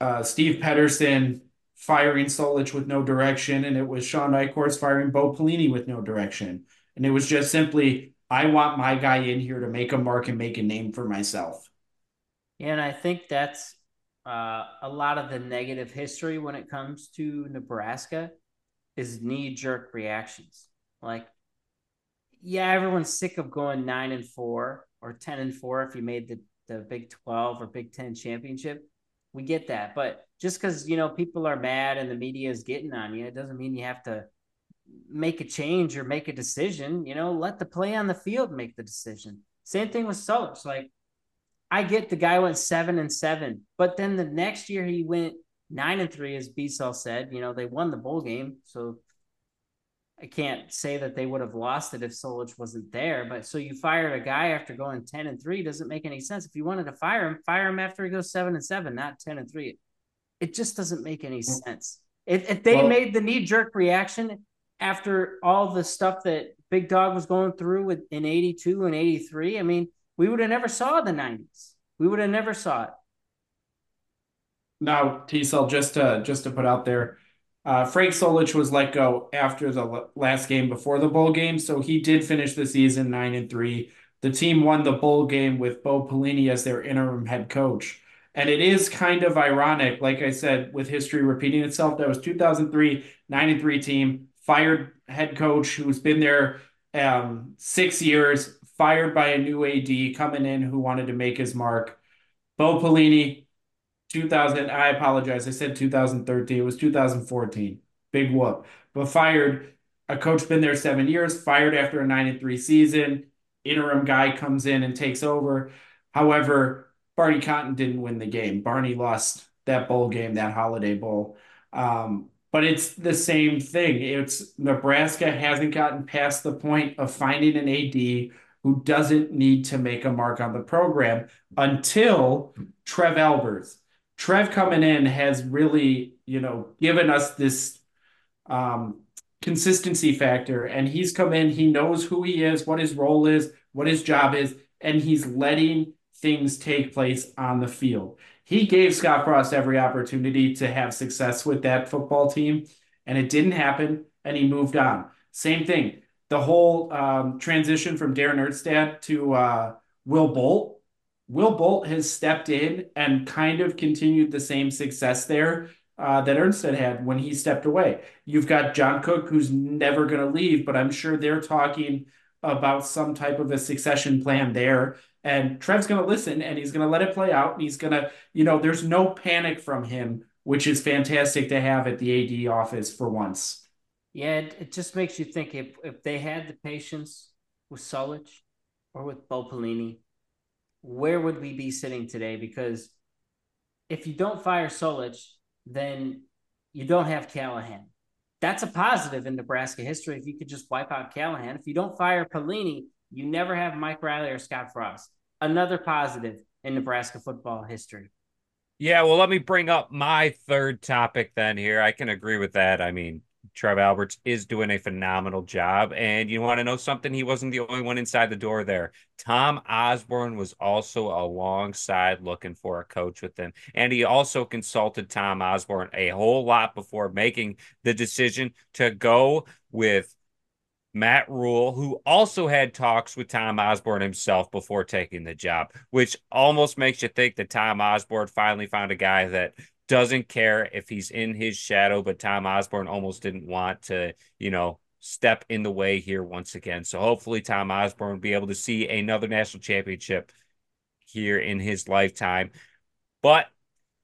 uh, Steve Pederson firing Solich with no direction, and it was Shawn Eichorst firing Bo Pelini with no direction. And it was just simply, I want my guy in here to make a mark and make a name for myself. And I think that's uh, a lot of the negative history when it comes to Nebraska is knee jerk reactions. Like, yeah, everyone's sick of going nine and four or 10 and four if you made the, the Big 12 or Big 10 championship. We get that. But just because, you know, people are mad and the media is getting on you, it doesn't mean you have to make a change or make a decision. You know, let the play on the field make the decision. Same thing with Solich. Like, I get the guy went seven and seven, but then the next year he went nine and three, as B-Sul said. You know, they won the bowl game, so I can't say that they would have lost it if Solich wasn't there. But so you fired a guy after going ten and three doesn't make any sense. If you wanted to fire him, fire him after he goes seven and seven, not ten and three. It just doesn't make any mm. sense. If, if they well, made the knee jerk reaction after all the stuff that Big Dog was going through with in eighty two and eighty three, I mean we would have never saw the 90s. We would have never saw it. Now, T Sul, just to just to put out there, uh, Frank Solich was let go after the last game before the bowl game, so he did finish the season nine and three. The team won the bowl game with Bo Pelini as their interim head coach. And it is kind of ironic, like I said, with history repeating itself. That was 2003, 9 and 3 team, fired head coach who's been there um, six years, fired by a new AD coming in who wanted to make his mark. Bo Pelini, 2000. I apologize. I said 2013. It was 2014. Big whoop. But fired. A coach been there seven years. Fired after a nine and three season. Interim guy comes in and takes over. However, Barney Cotton didn't win the game. Barney lost that bowl game, that Holiday Bowl. Um, but it's the same thing. It's Nebraska hasn't gotten past the point of finding an AD who doesn't need to make a mark on the program until Trev Alberts. Trev coming in has really, you know, given us this um, consistency factor. And he's come in, he knows who he is, what his role is, what his job is, and he's letting things take place on the field. He gave Scott Frost every opportunity to have success with that football team, and it didn't happen, and he moved on. Same thing the whole um, transition from Darren Erstad to uh, Will Bolt. Will Bolt has stepped in and kind of continued the same success there uh, that Erstad had when he stepped away. You've got John Cook, who's never going to leave, but I'm sure they're talking about some type of a succession plan there. And Trev's going to listen and he's going to let it play out. And he's going to, you know, there's no panic from him, which is fantastic to have at the AD office for once. Yeah, it, it just makes you think if if they had the patience with Solich or with Bo Pelini, where would we be sitting today? Because if you don't fire Solich, then you don't have Callahan. That's a positive in Nebraska history. If you could just wipe out Callahan, if you don't fire Pelini, you never have Mike Riley or Scott Frost. Another positive in Nebraska football history. Yeah, well, let me bring up my third topic then here. I can agree with that. I mean, Trev Alberts is doing a phenomenal job. And you want to know something? He wasn't the only one inside the door there. Tom Osborne was also alongside looking for a coach with him. And he also consulted Tom Osborne a whole lot before making the decision to go with Matt Rhule, who also had talks with Tom Osborne himself before taking the job, which almost makes you think that Tom Osborne finally found a guy that doesn't care if he's in his shadow, but Tom Osborne almost didn't want to, you know, step in the way here once again. So hopefully Tom Osborne will be able to see another national championship here in his lifetime. But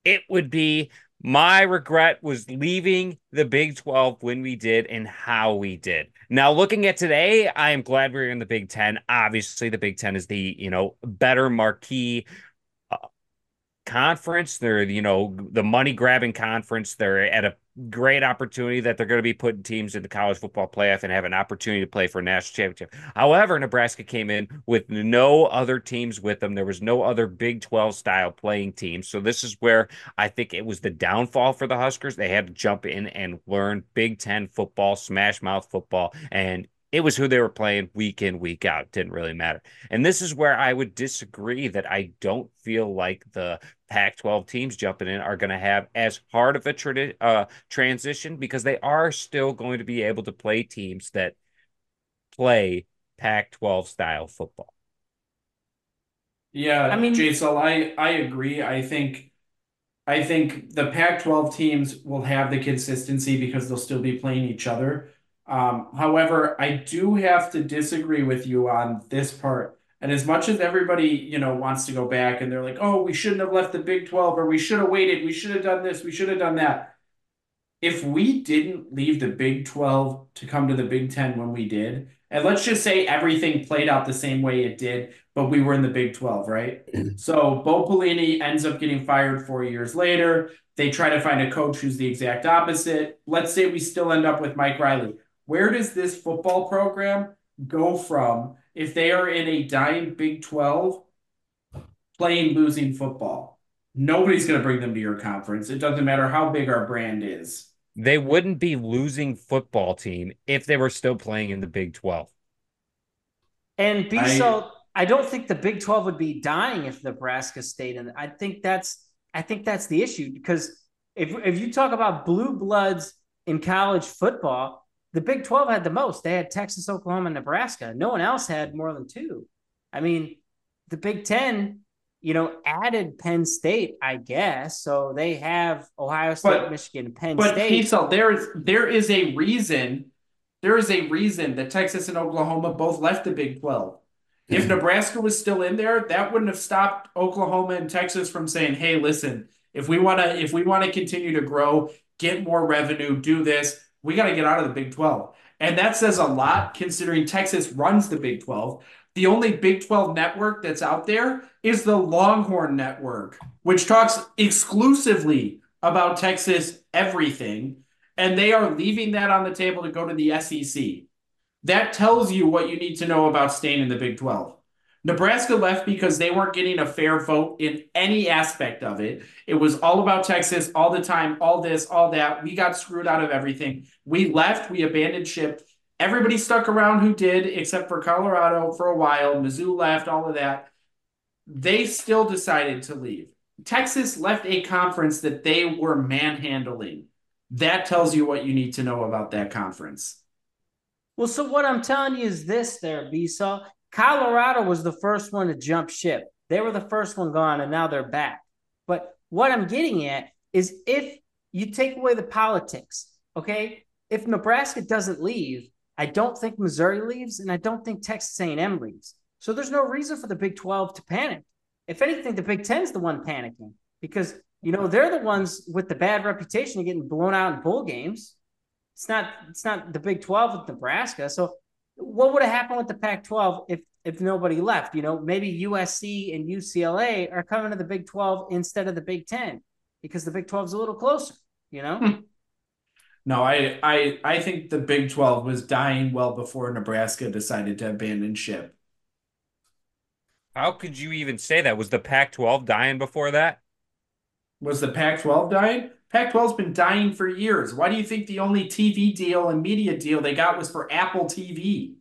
it would be my regret was leaving the Big 12 when we did and how we did. Now, looking at today, I am glad we're in the Big 10. Obviously, the Big 10 is the, you know, better marquee conference. They're, you know, the money grabbing conference. They're at a great opportunity that they're going to be putting teams in the college football playoff and have an opportunity to play for a national championship. However, Nebraska came in with no other teams with them. There was no other Big 12 style playing teams. So this is where I think it was the downfall for the Huskers. They had to jump in and learn Big 10 football, smash mouth football, and It was who they were playing week in, week out. It didn't really matter. And this is where I would disagree that I don't feel like the Pac 12 teams jumping in are going to have as hard of a tra- uh, transition because they are still going to be able to play teams that play Pac 12 style football. Yeah, I mean, Jason, I, I agree. I think I think the Pac-12 teams will have the consistency because they'll still be playing each other. Um, however, I do have to disagree with you on this part. And as much as everybody, you know, wants to go back and they're like, "Oh, we shouldn't have left the Big 12 or we should have waited, we should have done this, we should have done that." If we didn't leave the Big 12 to come to the Big 10 when we did, and let's just say everything played out the same way it did, but we were in the Big 12, right? Mm-hmm. so Bo Pelini ends up getting fired four years later. They try to find a coach who's the exact opposite. Let's say we still end up with Mike Riley. Where does this football program go from if they are in a dying Big 12 playing losing football? Nobody's going to bring them to your conference. It doesn't matter how big our brand is. They wouldn't be losing football team if they were still playing in the Big 12. And be so I don't think the Big 12 would be dying if Nebraska stayed in. I think that's I think that's the issue because if if you talk about blue bloods in college football, the Big 12 had the most. They had Texas, Oklahoma, and Nebraska. No one else had more than two. I mean, the Big 10, you know, added Penn State, I guess. So they have Ohio State, but, Michigan, Penn but State. But there is there is a reason there is a reason that Texas and Oklahoma both left the Big 12. If Nebraska was still in there, that wouldn't have stopped Oklahoma and Texas from saying, "Hey, listen, if we want to if we want to continue to grow, get more revenue, do this, we got to get out of the Big 12." And that says a lot considering Texas runs the Big 12. The only Big 12 network that's out there is the Longhorn Network, which talks exclusively about Texas everything, and they are leaving that on the table to go to the SEC. That tells you what you need to know about staying in the Big 12. Nebraska left because they weren't getting a fair vote in any aspect of it. It was all about Texas all the time, all this, all that. We got screwed out of everything. We left, we abandoned ship. Everybody stuck around who did, except for Colorado for a while. Mizzou left, all of that. They still decided to leave. Texas left a conference that they were manhandling. That tells you what you need to know about that conference. Well, so what I'm telling you is this there, B-Sul. Colorado was the first one to jump ship. They were the first one gone, and now they're back. But what I'm getting at is if you take away the politics, okay? If Nebraska doesn't leave, I don't think Missouri leaves, and I don't think Texas A&M leaves. So there's no reason for the Big 12 to panic. If anything, the Big 10 is the one panicking because you know they're the ones with the bad reputation of getting blown out in bowl games. It's not it's not the Big 12 with Nebraska. So what would have happened with the Pac-12 if if nobody left? You know, maybe USC and UCLA are coming to the Big 12 instead of the Big 10 because the Big 12 is a little closer, you know? Hmm. No, I I I think the Big 12 was dying well before Nebraska decided to abandon ship. How could you even say that? Was the Pac 12 dying before that? Was the Pac 12 dying? Pac 12's been dying for years. Why do you think the only TV deal and media deal they got was for Apple TV?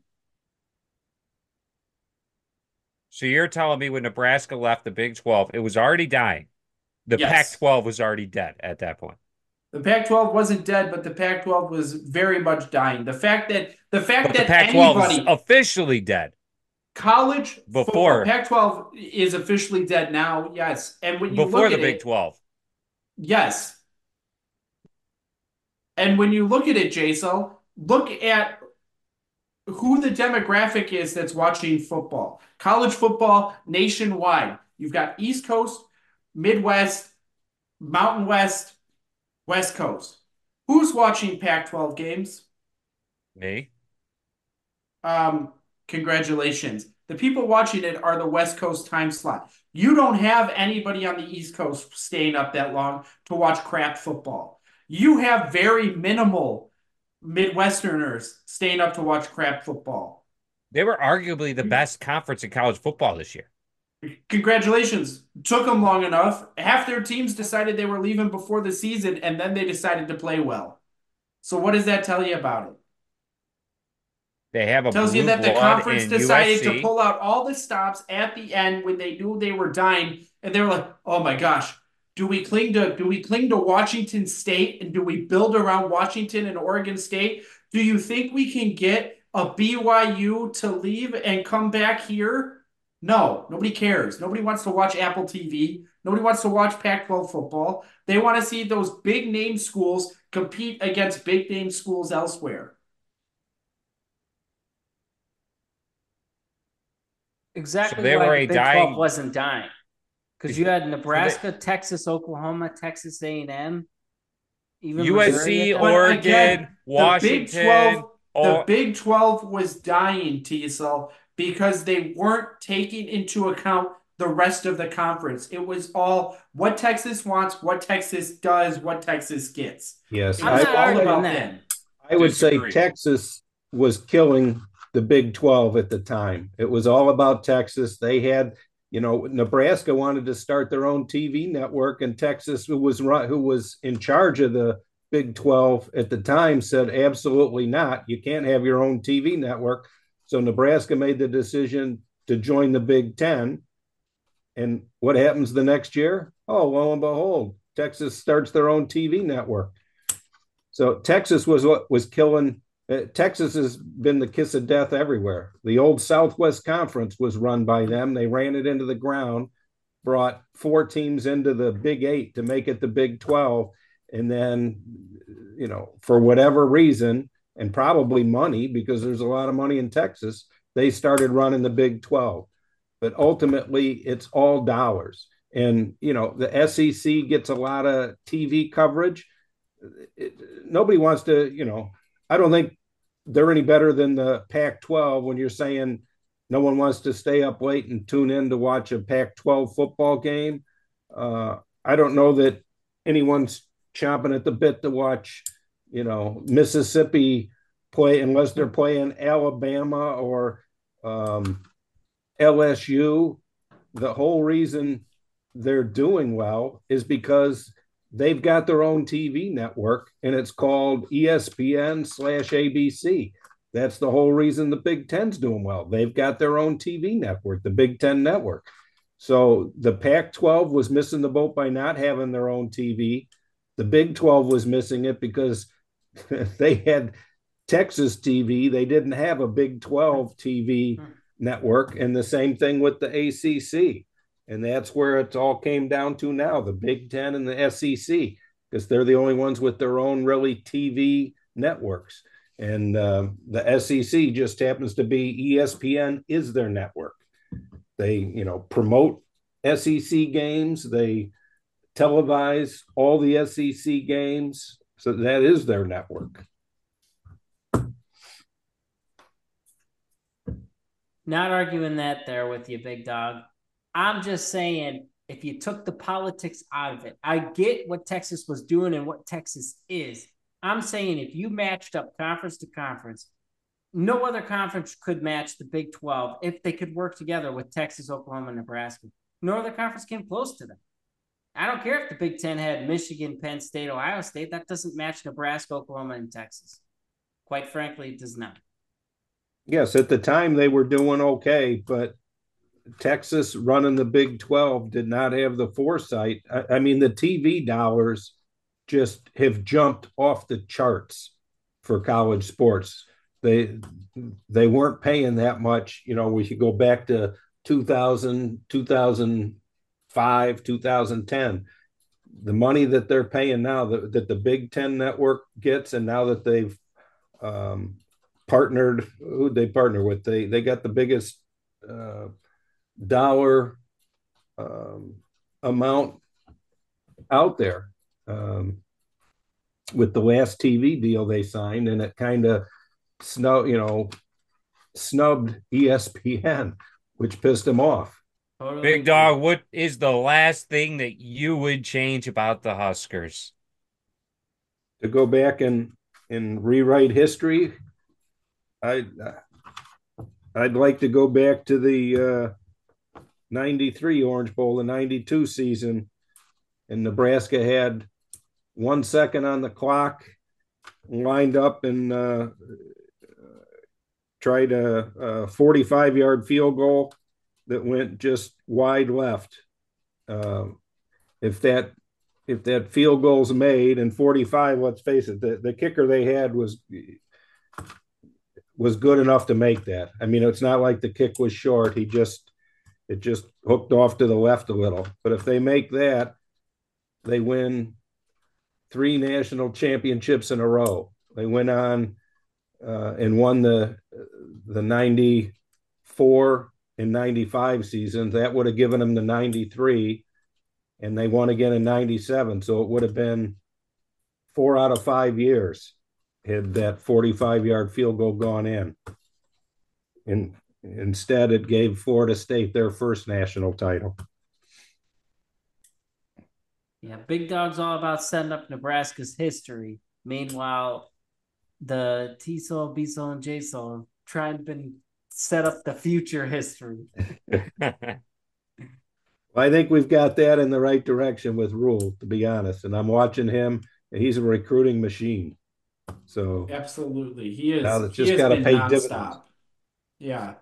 So you're telling me when Nebraska left the Big 12, it was already dying. The yes. Pac 12 was already dead at that point. The Pac 12 wasn't dead, but the Pac 12 was very much dying. The fact that the fact but that the Pac 12 is officially dead. College before Pac 12 is officially dead now, yes. And when you before the Big 12. Yes, and when you look at it, Jason, look at who the demographic is that's watching football. College football nationwide. You've got East Coast, Midwest, Mountain West, West Coast. Who's watching Pac 12 games? Me. Um, congratulations. The people watching it are the West Coast time slot. You don't have anybody on the East Coast staying up that long to watch crap football you have very minimal Midwesterners staying up to watch crap football. They were arguably the best conference in college football this year. Congratulations. Took them long enough. Half their teams decided they were leaving before the season, and then they decided to play well. So, what does that tell you about it? They have a tells you that the conference decided USC. to pull out all the stops at the end when they knew they were dying, and they were like, "Oh my gosh, do we cling to do we cling to Washington State and do we build around Washington and Oregon State? Do you think we can get a BYU to leave and come back here? No, nobody cares. Nobody wants to watch Apple TV. Nobody wants to watch Pac-12 football. They want to see those big name schools compete against big name schools elsewhere. Exactly they why were the a Big dying- 12 wasn't dying. Because you had Nebraska, Texas, Oklahoma, Texas A&M, even USC, at Oregon, again, Washington. The Big 12, the Big 12 was dying, T-Sul, because they weren't taking into account the rest of the conference. It was all what Texas wants, what Texas does, what Texas gets. Yes, I'm not all arguing about that. them. I would say Texas was killing the Big 12 at the time. It was all about Texas. They had, you know, Nebraska wanted to start their own TV network, and Texas, who was who was in charge of the Big 12 at the time, said absolutely not. You can't have your own TV network. So Nebraska made the decision to join the Big 10. And what happens the next year? Oh, lo and behold, Texas starts their own TV network. So Texas was what was killing. Uh, Texas has been the kiss of death everywhere. The old Southwest Conference was run by them. They ran it into the ground, brought four teams into the Big Eight to make it the Big 12. And then, you know, for whatever reason, and probably money, because there's a lot of money in Texas, they started running the Big 12. But ultimately, it's all dollars. And, you know, the SEC gets a lot of TV coverage. It, nobody wants to, you know, I don't think they're any better than the Pac 12 when you're saying no one wants to stay up late and tune in to watch a Pac 12 football game. Uh, I don't know that anyone's chomping at the bit to watch, you know, Mississippi play unless they're playing Alabama or um, LSU. The whole reason they're doing well is because they've got their own TV network and it's called ESPN slash ABC. That's the whole reason the Big Ten's doing well. They've got their own TV network, the Big Ten network. So the Pac 12 was missing the boat by not having their own TV. The Big 12 was missing it because they had Texas TV. They didn't have a Big 12 TV hmm. network. And the same thing with the ACC. And that's where it all came down to now the Big Ten and the SEC, because they're the only ones with their own really TV networks. And uh, the SEC just happens to be ESPN is their network. They, you know, promote SEC games. They televise all the SEC games. So that is their network. Not arguing that there with you, big dog. I'm just saying if you took the politics out of it, I get what Texas was doing and what Texas is. I'm saying if you matched up conference to conference, no other conference could match the Big 12 if they could work together with Texas, Oklahoma, Nebraska. No other conference came close to them. I don't care if the Big Ten had Michigan, Penn State, Ohio State. That doesn't match Nebraska, Oklahoma, and Texas. Quite frankly, it does not. Yes, at the time they were doing okay, but Texas running the Big 12 did not have the foresight. I, I mean, the TV dollars just have jumped off the charts for college sports. They they weren't paying that much. You know, we could go back to 2000, 2005, 2010. The money that they're paying now that, that the Big Ten network gets, and now that they've um, partnered, who they partner with, they they got the biggest uh, dollar um, amount out there um, with the last TV deal they signed, and it kind of snub, you know, snubbed ESPN, which pissed him off. Totally Big dog, what is the last thing that you would change about the Huskers? To go back and and rewrite history, I I'd like to go back to the uh, '93 Orange Bowl, the '92 season, and Nebraska had one second on the clock, lined up and uh, tried a, a 45 yard field goal that went just wide left. Uh, if that if that field goal's made and 45, let's face it, the, the kicker they had was was good enough to make that. I mean, it's not like the kick was short. He just it just hooked off to the left a little. But if they make that, they win three national championships in a row. They went on uh, and won the the 94 and 95 seasons. That would have given them the 93 and they won again in 97. So it would have been four out of five years had that 45 yard field goal gone in. And instead, it gave Florida State their first national title. Yeah, Big Dog's all about setting up Nebraska's history. Meanwhile, the T-Sul, B-Sul, and J-Sul trying to set up the future history. I think we've got that in the right direction with Rhule, to be honest. And I'm watching him, and he's a recruiting machine. So absolutely, he is. Now just got to pay nonstop. dividends. Yeah.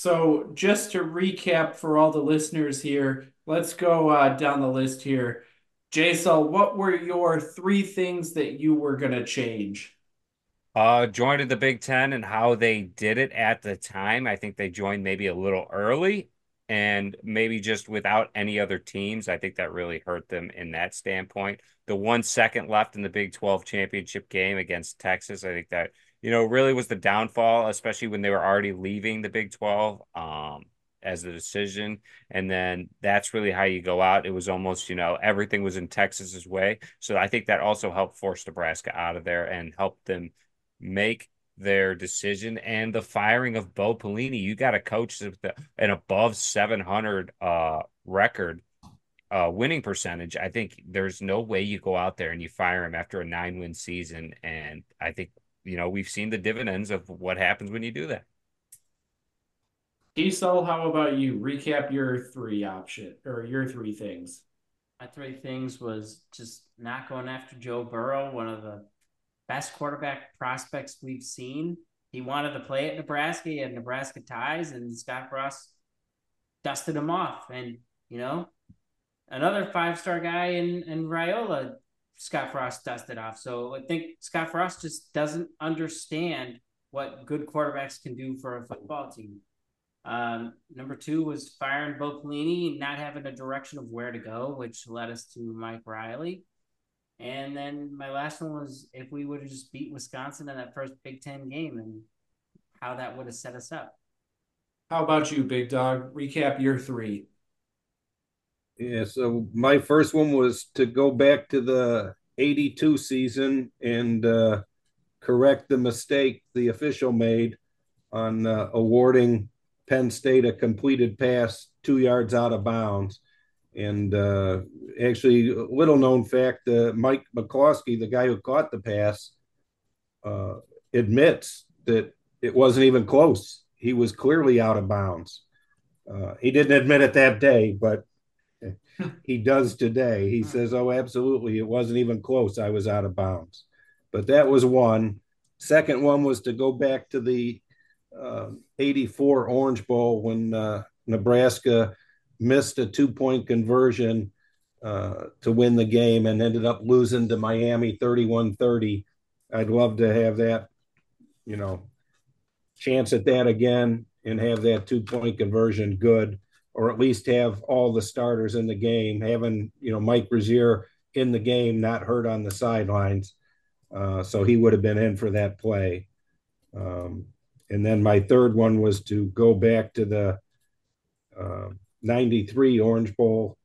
So just to recap for all the listeners here, let's go uh, down the list here. Jason, what were your three things that you were going to change? Uh, joined the Big Ten and how they did it at the time. I think they joined maybe a little early and maybe just without any other teams. I think that really hurt them in that standpoint. The one second left in the Big 12 championship game against Texas, I think that, you know, really was the downfall, especially when they were already leaving the Big 12 um, as the decision. And then that's really how you go out. It was almost, you know, everything was in Texas's way. So I think that also helped force Nebraska out of there and helped them make their decision and the firing of Bo Pelini. You got a coach with an above 700 uh, record uh, winning percentage. I think there's no way you go out there and you fire him after a nine win season. And I think, you know, we've seen the dividends of what happens when you do that. T-Sul, how about you? Recap your three option or your three things. My three things was just not going after Joe Burrow, one of the best quarterback prospects we've seen. He wanted to play at Nebraska. He had Nebraska ties, and Scott Frost dusted him off. And, you know, another five star guy in, in Raiola, Scott Frost dusted off. So I think Scott Frost just doesn't understand what good quarterbacks can do for a football team. Um, number two was firing Bo Pelini, not having a direction of where to go, which led us to Mike Riley. And then my last one was if we would have just beat Wisconsin in that first Big Ten game and how that would have set us up. How about you, Big Dog? Recap year three. Yeah, so my first one was to go back to the 82 season and uh, correct the mistake the official made on uh, awarding Penn State a completed pass two yards out of bounds. And uh, actually, little known fact: uh, Mike McCloskey, the guy who caught the pass, uh, admits that it wasn't even close. He was clearly out of bounds. Uh, he didn't admit it that day, but he does today. He says, "Oh, absolutely, it wasn't even close. I was out of bounds." But that was one. Second one was to go back to the '84 uh, Orange Bowl when uh, Nebraska missed a two point conversion uh, to win the game and ended up losing to Miami 31 30. I'd love to have that, you know, chance at that again and have that two point conversion good, or at least have all the starters in the game, having, you know, Mike Rozier in the game, not hurt on the sidelines. Uh, so he would have been in for that play. Um, and then my third one was to go back to the uh, 93 Orange Bowl,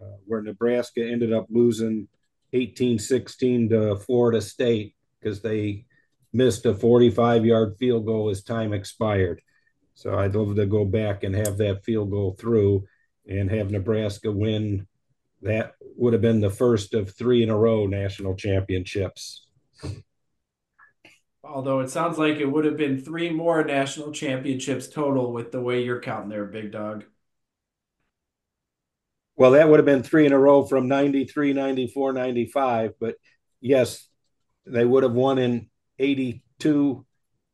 uh, where Nebraska ended up losing 18 16 to Florida State because they missed a 45 yard field goal as time expired. So I'd love to go back and have that field goal through and have Nebraska win. That would have been the first of three in a row national championships. Although it sounds like it would have been three more national championships total with the way you're counting there, big dog. Well, that would have been three in a row from 93, 94, 95. But yes, they would have won in 82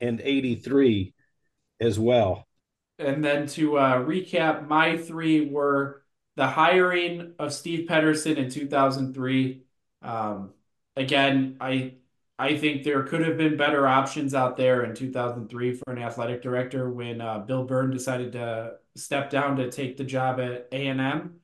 and 83 as well. And then to uh, recap, my three were the hiring of Steve Pederson in 2003. Um, again, I I think there could have been better options out there in 2003 for an athletic director when uh, Bill Byrne decided to step down to take the job at A&M.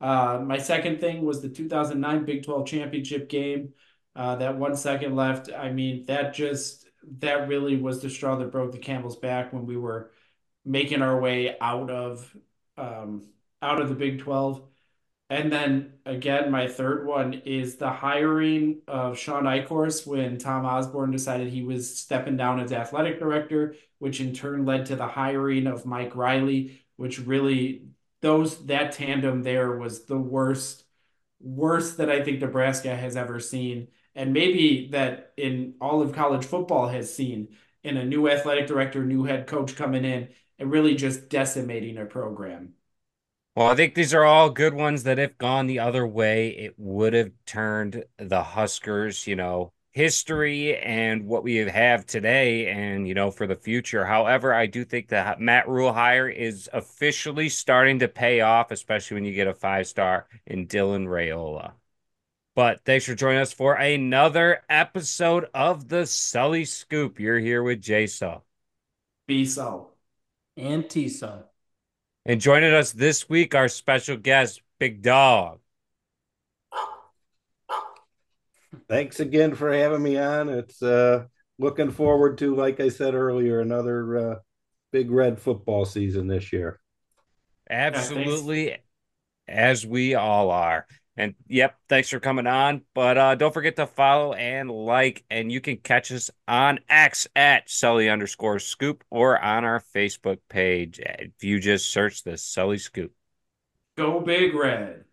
Uh, my second thing was the 2009 Big 12 championship game. Uh, that one second left. I mean, that just that really was the straw that broke the camel's back when we were making our way out of um, out of the Big 12. And then again, my third one is the hiring of Shawn Eichorst when Tom Osborne decided he was stepping down as athletic director, which in turn led to the hiring of Mike Riley, which really those that tandem there was the worst worst that I think Nebraska has ever seen and maybe that in all of college football has seen in a new athletic director, new head coach coming in and really just decimating a program. Well, I think these are all good ones that if gone the other way, it would have turned the Huskers, you know, history and what we have today and, you know, for the future. However, I do think that Matt Rhule hire is officially starting to pay off, especially when you get a five star in Dylan Raiola. But thanks for joining us for another episode of the Sully Scoop. You're here with J Sul. B Sul. And T Sul. And joining us this week, our special guest, Big Dog. Thanks again for having me on. It's uh looking forward to, like I said earlier, another uh, big red football season this year. Absolutely, yeah, as we all are. And yep, thanks for coming on. But uh, don't forget to follow and like, and you can catch us on X at Sully underscore scoop or on our Facebook page if you just search the Sully Scoop. Go Big Red.